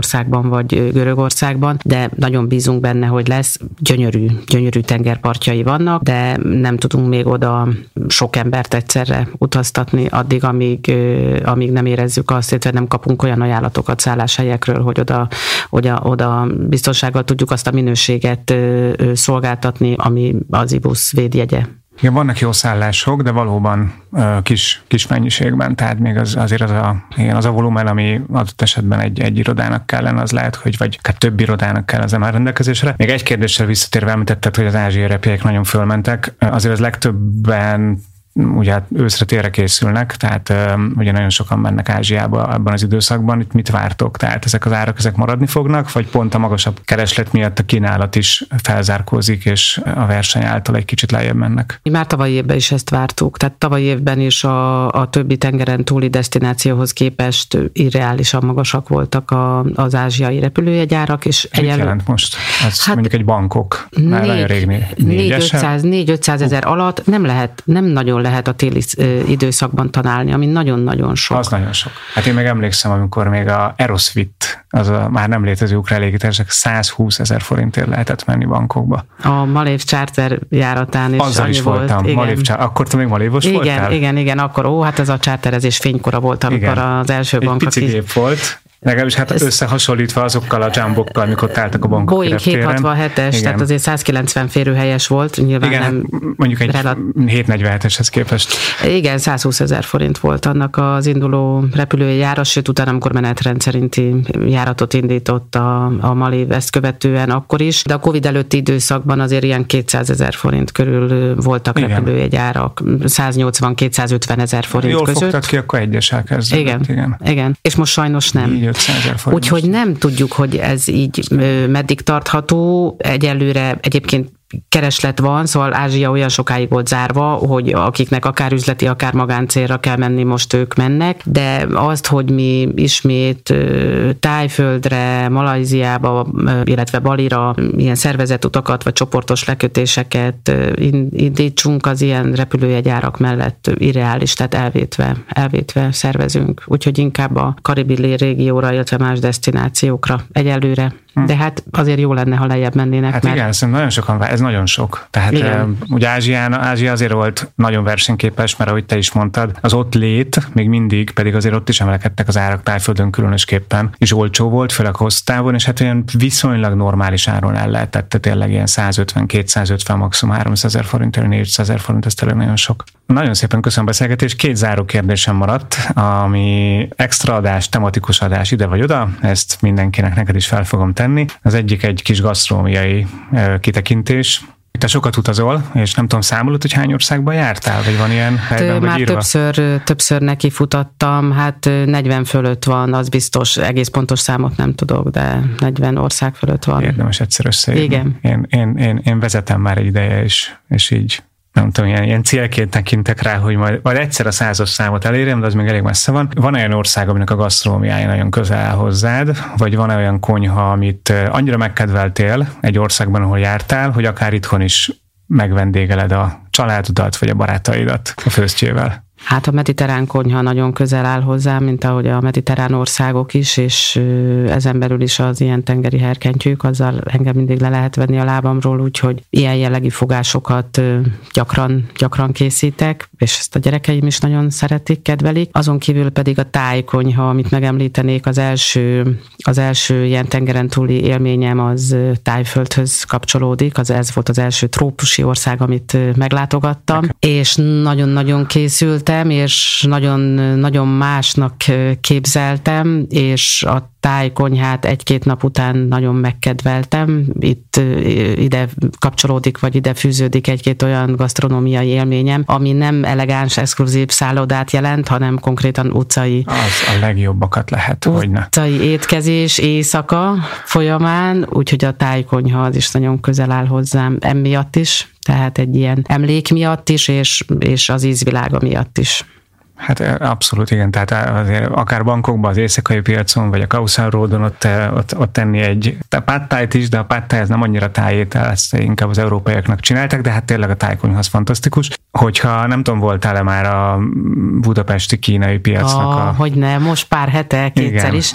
Horvátországban vagy Görögországban, de nagyon bízunk benne, hogy lesz. Gyönyörű, gyönyörű tengerpartjai vannak, de nem tudunk még oda sok embert egyszerre utaztatni addig, amíg, amíg nem érezzük azt, illetve nem kapunk olyan ajánlatokat szálláshelyek helyekről, hogy oda, oda, oda biztonsággal tudjuk azt a minőséget szolgáltatni, ami az IBUS védjegye. Igen, vannak jó szállások, de valóban kis, kis mennyiségben, tehát még az, azért az a, igen, az a volumen, ami adott esetben egy, egy irodának kellene, az lehet, hogy vagy hát több irodának kell az már rendelkezésre. Még egy kérdéssel visszatérve említetted, hogy az ázsiai repjegyek nagyon fölmentek, azért az legtöbben ugye hát őszre térre készülnek, tehát ugye nagyon sokan mennek Ázsiába ebben az időszakban, itt mit vártok? Tehát ezek az árak ezek maradni fognak, vagy pont a magasabb kereslet miatt a kínálat is felzárkózik, és a verseny által egy kicsit lejjebb mennek? Mi már tavaly évben is ezt vártuk, tehát tavaly évben is a, a többi tengeren túli destinációhoz képest irreálisan magasak voltak a, az ázsiai repülőjegyárak. És mit egyel... jelent most? Ez hát mondjuk egy bankok, már nagyon rég 4-500 ezer alatt nem lehet, nem nagyon lehet a téli időszakban találni, ami nagyon-nagyon sok. Az nagyon sok. Hát én meg emlékszem, amikor még a Aerosvit, az a már nem létező ukrán légitársaság 120 ezer forintért lehetett menni bankokba. A Malév Charter járatán is Azzal is volt, voltam. Igen. Malév, akkor te még Malévos igen, voltál? Igen, igen, akkor ó, hát ez a charterezés fénykora volt, amikor igen. az első bank, Egy pici gép volt, Legalábbis hát összehasonlítva azokkal a jumbokkal, amikor álltak a bankok Boeing 767-es, tehát azért 190 férőhelyes volt, nyilván Igen, nem mondjuk egy relat... 747-eshez képest. Igen, 120 ezer forint volt annak az induló repülői járat, sőt utána, amikor menetrend szerinti járatot indított a, a Mali ezt követően akkor is, de a Covid előtti időszakban azért ilyen 200 ezer forint körül voltak repülőjegyárak, 180-250 ezer forint Jól között. Jól fogtad ki, akkor egyesel kezdődött. Igen, igen, igen. És most sajnos nem. Így Úgyhogy nem tudjuk, hogy ez így meddig tartható. Egyelőre egyébként kereslet van, szóval Ázsia olyan sokáig volt zárva, hogy akiknek akár üzleti, akár magáncélra kell menni, most ők mennek, de azt, hogy mi ismét Tájföldre, Malajziába, illetve Balira ilyen szervezett utakat vagy csoportos lekötéseket indítsunk, az ilyen repülőjegyárak mellett irreális, tehát elvétve, elvétve szervezünk. Úgyhogy inkább a Karibi régióra, illetve más destinációkra egyelőre Hm. De hát azért jó lenne, ha lejjebb mennének. Hát mert... igen, szerintem nagyon sokan, ez nagyon sok. Tehát igen. ugye Ázsián, Ázsia azért volt nagyon versenyképes, mert ahogy te is mondtad, az ott lét még mindig, pedig azért ott is emelkedtek az árak tájföldön különösképpen, és olcsó volt, főleg hossztávon, és hát olyan viszonylag normális áron el lehetett, tényleg ilyen 150-250, maximum 300 ezer forint, 400 ezer forint, ez tényleg nagyon sok. Nagyon szépen köszönöm a beszélgetést. Két záró kérdésem maradt, ami extra adás, tematikus adás ide vagy oda, ezt mindenkinek neked is fel fogom tenni. Az egyik egy kis gasztrómiai kitekintés, te sokat utazol, és nem tudom, számolod, hogy hány országban jártál, vagy van ilyen helyben, Már írva? többször, többször neki futottam, hát 40 fölött van, az biztos, egész pontos számot nem tudok, de 40 ország fölött van. Érdemes egyszer összeírni. Igen. Én, én, én, én vezetem már egy ideje, és, és így nem tudom, ilyen, ilyen célként tekintek rá, hogy majd, majd egyszer a százas számot elérem, de az még elég messze van. Van olyan ország, aminek a gasztronómiája nagyon közel áll hozzád, vagy van olyan konyha, amit annyira megkedveltél egy országban, ahol jártál, hogy akár itthon is megvendégeled a családodat, vagy a barátaidat a főztjével? Hát a mediterrán konyha nagyon közel áll hozzá, mint ahogy a mediterrán országok is, és ezen belül is az ilyen tengeri herkentyűk, azzal engem mindig le lehet venni a lábamról, úgyhogy ilyen jellegű fogásokat gyakran, gyakran készítek, és ezt a gyerekeim is nagyon szeretik, kedvelik. Azon kívül pedig a tájkonyha, amit megemlítenék, az első, az első ilyen tengeren túli élményem az tájföldhöz kapcsolódik, az ez volt az első trópusi ország, amit meglátogattam, és nagyon-nagyon készültem, éltem, és nagyon, nagyon másnak képzeltem, és a tájkonyhát egy-két nap után nagyon megkedveltem. Itt ide kapcsolódik, vagy ide fűződik egy-két olyan gasztronómiai élményem, ami nem elegáns, exkluzív szállodát jelent, hanem konkrétan utcai. Az a legjobbakat lehet, hogy ne. Utcai étkezés éjszaka folyamán, úgyhogy a tájkonyha az is nagyon közel áll hozzám emiatt is, tehát egy ilyen emlék miatt is, és, és az ízvilága miatt is. Hát abszolút igen, tehát azért akár bankokban, az éjszakai piacon, vagy a Kaushan Roadon ott, ott, ott tenni egy páttájt is, de a páttáj ez nem annyira tájétel, ezt inkább az európaiaknak csináltak, de hát tényleg a tájkonyha fantasztikus. Hogyha nem tudom, voltál-e már a budapesti kínai piacnak a... a... Hogy ne, most pár hete, kétszer igen. is.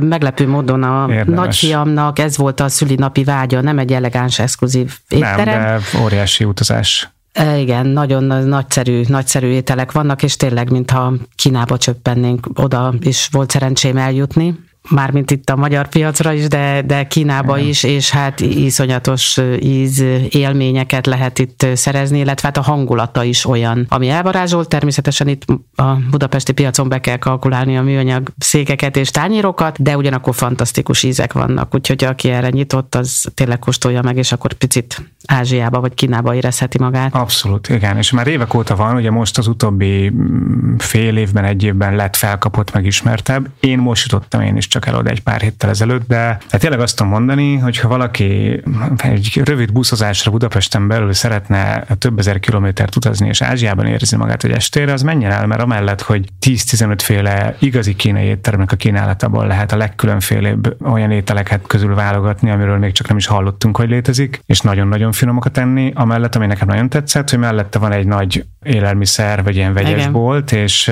Meglepő módon a Érdemes. nagyfiamnak ez volt a szülinapi vágya, nem egy elegáns, exkluzív étterem. Nem, de óriási utazás. Igen, nagyon nagyszerű, nagyszerű ételek vannak, és tényleg, mintha Kínába csöppennénk, oda is volt szerencsém eljutni mármint itt a magyar piacra is, de, de Kínába Igen. is, és hát iszonyatos íz élményeket lehet itt szerezni, illetve hát a hangulata is olyan, ami elvarázsolt. Természetesen itt a budapesti piacon be kell kalkulálni a műanyag székeket és tányérokat, de ugyanakkor fantasztikus ízek vannak, úgyhogy aki erre nyitott, az tényleg kóstolja meg, és akkor picit Ázsiába vagy Kínába érezheti magát. Abszolút, igen, és már évek óta van, ugye most az utóbbi mm, fél évben, egy évben lett felkapott, megismertebb. Én most jutottam én is csak el oda egy pár héttel ezelőtt, de hát tényleg azt tudom mondani, hogy ha valaki egy rövid buszozásra Budapesten belül szeretne több ezer kilométert utazni, és Ázsiában érzi magát egy estére, az menjen el, mert amellett, hogy 10-15 féle igazi kínai étteremnek a kínálatából lehet a legkülönfélébb olyan ételeket közül válogatni, amiről még csak nem is hallottunk, hogy létezik, és nagyon-nagyon finomokat enni. Amellett, ami nekem nagyon tetszett, hogy mellette van egy nagy élelmiszer, vagy ilyen vegyes Igen. bolt, és,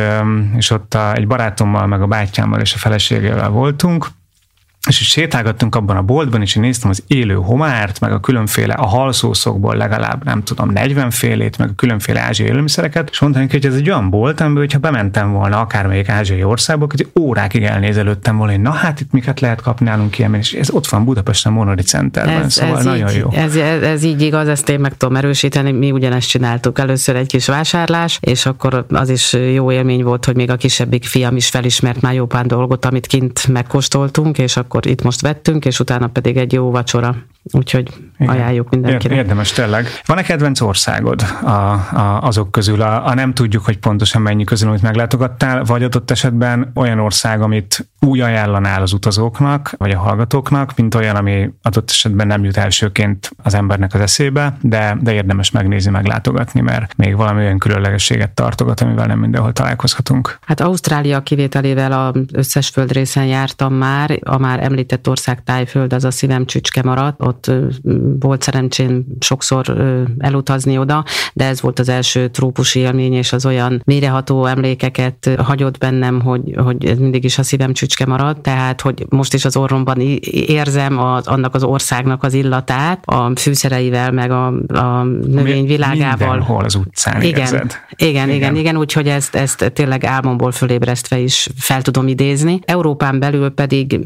és ott a, egy barátommal, meg a bátyámmal és a feleségével voltunk, és is sétálgattunk abban a boltban, és én néztem az élő homárt, meg a különféle, a halszószokból legalább, nem tudom, 40 félét, meg a különféle ázsiai élelmiszereket, és mondtam hogy ez egy olyan bolt, amiben, hogyha bementem volna akármelyik ázsiai országba, hogy órákig elnézelődtem volna, hogy na hát itt miket lehet kapni nálunk ilyen, és ez ott van Budapesten Monori Centerben, ez, szóval ez nagyon így, jó. Ez, ez, ez, így igaz, ezt én meg tudom erősíteni, mi ugyanezt csináltuk. Először egy kis vásárlás, és akkor az is jó élmény volt, hogy még a kisebbik fiam is felismert már jó pár dolgot, amit kint megkóstoltunk, és akkor akkor itt most vettünk, és utána pedig egy jó vacsora. Úgyhogy Igen. ajánljuk mindenkinek. Érdemes tényleg. Van-e kedvenc országod a, a, azok közül, a, a nem tudjuk, hogy pontosan mennyi közül, amit meglátogattál, vagy adott esetben olyan ország, amit úgy ajánlanál az utazóknak, vagy a hallgatóknak, mint olyan, ami adott esetben nem jut elsőként az embernek az eszébe, de, de érdemes megnézni, meglátogatni, mert még valami olyan különlegességet tartogat, amivel nem mindenhol találkozhatunk. Hát Ausztrália kivételével az összes földrészen jártam már, a már említett ország tájföld, az a szívem csücske maradt, ott volt szerencsém sokszor elutazni oda, de ez volt az első trópusi élmény, és az olyan méreható emlékeket hagyott bennem, hogy, hogy ez mindig is a szívem csücske maradt, tehát hogy most is az orromban érzem az, annak az országnak az illatát, a fűszereivel, meg a, a növényvilágával. Mindenhol az utcán igen, érzed. Igen, igen, igen, igen, úgyhogy ezt, ezt tényleg álmomból fölébresztve is fel tudom idézni. Európán belül pedig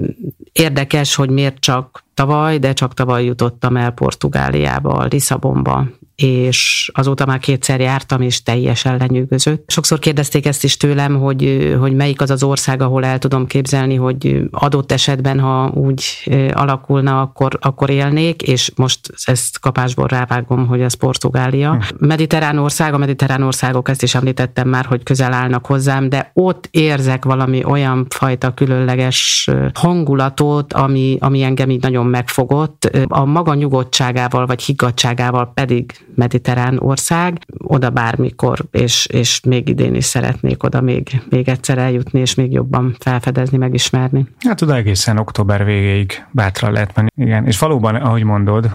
érdekes, hogy miért csak tavaly, de csak tavaly jutottam el Portugáliába, Lisszabonba, és azóta már kétszer jártam, és teljesen lenyűgözött. Sokszor kérdezték ezt is tőlem, hogy, hogy melyik az az ország, ahol el tudom képzelni, hogy adott esetben, ha úgy alakulna, akkor, akkor élnék, és most ezt kapásból rávágom, hogy ez Portugália. Hm. Mediterrán ország, a mediterrán országok, ezt is említettem már, hogy közel állnak hozzám, de ott érzek valami olyan fajta különleges hangulatot, ami, ami engem így nagyon megfogott. A maga nyugodtságával vagy higgadságával pedig mediterrán ország, oda bármikor, és, és még idén is szeretnék oda még, még egyszer eljutni, és még jobban felfedezni, megismerni. Hát oda egészen október végéig bátran lehet menni. Igen, és valóban, ahogy mondod,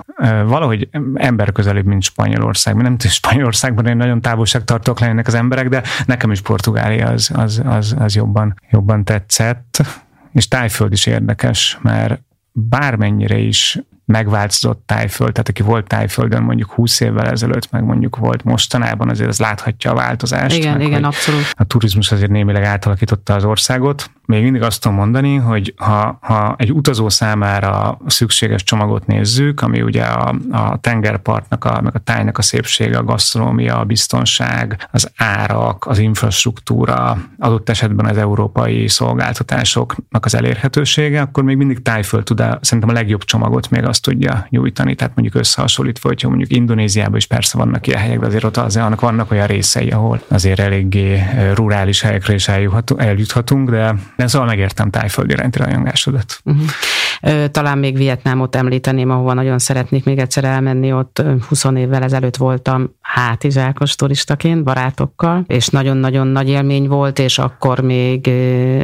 valahogy ember közelebb, mint Spanyolország. Nem tudom, Spanyolországban én nagyon távolság tartok lennének az emberek, de nekem is Portugália az, az, az, az jobban, jobban tetszett. És Tájföld is érdekes, mert bármennyire is megváltozott tájföld, tehát aki volt tájföldön mondjuk 20 évvel ezelőtt, meg mondjuk volt mostanában, azért az láthatja a változást. Igen, meg, igen, abszolút. A turizmus azért némileg átalakította az országot. Még mindig azt tudom mondani, hogy ha, ha egy utazó számára szükséges csomagot nézzük, ami ugye a, a tengerpartnak, a, meg a tájnak a szépsége, a gasztronómia, a biztonság, az árak, az infrastruktúra, adott esetben az európai szolgáltatásoknak az elérhetősége, akkor még mindig tájföld tud szerintem a legjobb csomagot még azt tudja nyújtani. Tehát mondjuk összehasonlítva, hogyha mondjuk Indonéziában is persze vannak ilyen helyek, de azért ott azért annak vannak olyan részei, ahol azért eléggé rurális helyekre is eljuthatunk, de, de szóval megértem tájföldi iránti rajongásodat. Uh-huh. Talán még Vietnámot említeném, ahova nagyon szeretnék még egyszer elmenni, ott 20 évvel ezelőtt voltam hátizsákos turistaként, barátokkal, és nagyon-nagyon nagy élmény volt, és akkor még,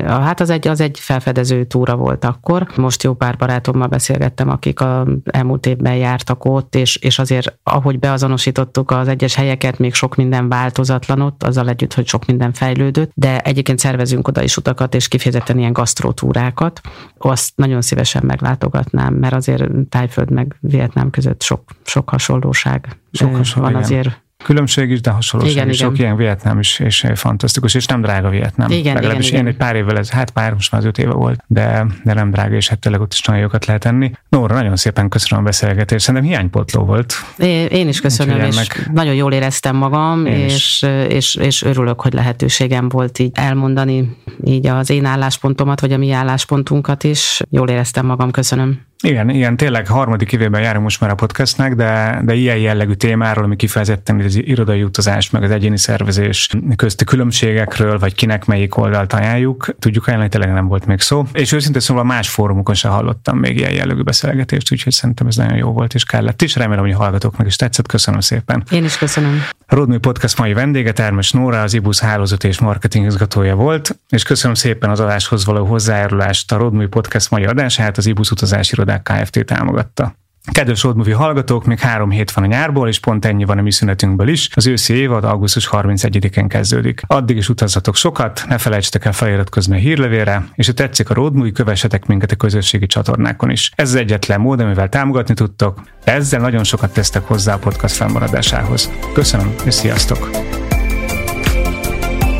hát az egy, az egy felfedező túra volt akkor. Most jó pár barátommal beszélgettem, akik a elmúlt évben jártak ott, és, és azért ahogy beazonosítottuk az egyes helyeket, még sok minden változatlan ott, azzal együtt, hogy sok minden fejlődött, de egyébként szervezünk oda is utakat, és kifejezetten ilyen gasztrótúrákat. Azt nagyon szívesen meglátogatnám, mert azért Tájföld meg Vietnám között sok, sok hasonlóság sok hasonló, van igen. azért különbség is, de hasonlóság igen, is. Igen. Sok ilyen Vietnám is, és fantasztikus, és nem drága Vietnám. Igen, Legalábbis igen, én egy pár évvel ez, hát pár, most már az öt éve volt, de, de nem drága, és hát tényleg ott is nagyon jókat lehet enni. Nóra, nagyon szépen köszönöm a beszélgetést, szerintem hiánypotló volt. É, én is köszönöm, és meg... nagyon jól éreztem magam, és, és, és örülök, hogy lehetőségem volt így elmondani így az én álláspontomat, vagy a mi álláspontunkat is. Jól éreztem magam, köszönöm. Igen, igen, tényleg harmadik évében járunk most már a podcastnek, de, de ilyen jellegű témáról, ami kifejezetten az irodai utazás, meg az egyéni szervezés közti különbségekről, vagy kinek melyik oldalt ajánljuk, tudjuk ajánlani, tényleg nem volt még szó. És őszintén szóval más fórumokon sem hallottam még ilyen jellegű beszélgetést, úgyhogy szerintem ez nagyon jó volt és kellett is. Remélem, hogy a hallgatóknak is tetszett. Köszönöm szépen. Én is köszönöm. Rodney Podcast mai vendége Termes Nóra, az IBUS hálózat és marketing igazgatója volt, és köszönöm szépen az adáshoz való hozzájárulást a Rodney Podcast mai adását, az IBUS utazási irodák Kft. támogatta. Kedves Road hallgatók, még három hét van a nyárból, és pont ennyi van a mi szünetünkből is. Az őszi évad augusztus 31-én kezdődik. Addig is utazzatok sokat, ne felejtsetek el feliratkozni a hírlevélre, és ha tetszik a Road Movie, kövessetek minket a közösségi csatornákon is. Ez az egyetlen mód, amivel támogatni tudtok, de ezzel nagyon sokat tesztek hozzá a podcast felmaradásához. Köszönöm, és sziasztok!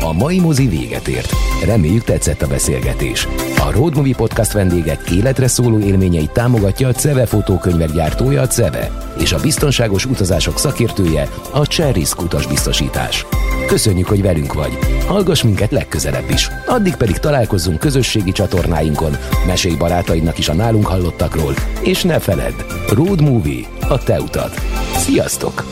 A mai mozi véget ért. Reméljük tetszett a beszélgetés. A Road Movie Podcast vendégek életre szóló élményeit támogatja a CEVE fotókönyvek gyártója a CEVE, és a biztonságos utazások szakértője a Cherrysk utasbiztosítás. Köszönjük, hogy velünk vagy. Hallgass minket legközelebb is. Addig pedig találkozzunk közösségi csatornáinkon, mesélj barátaidnak is a nálunk hallottakról, és ne feledd, Road Movie, a te utad. Sziasztok!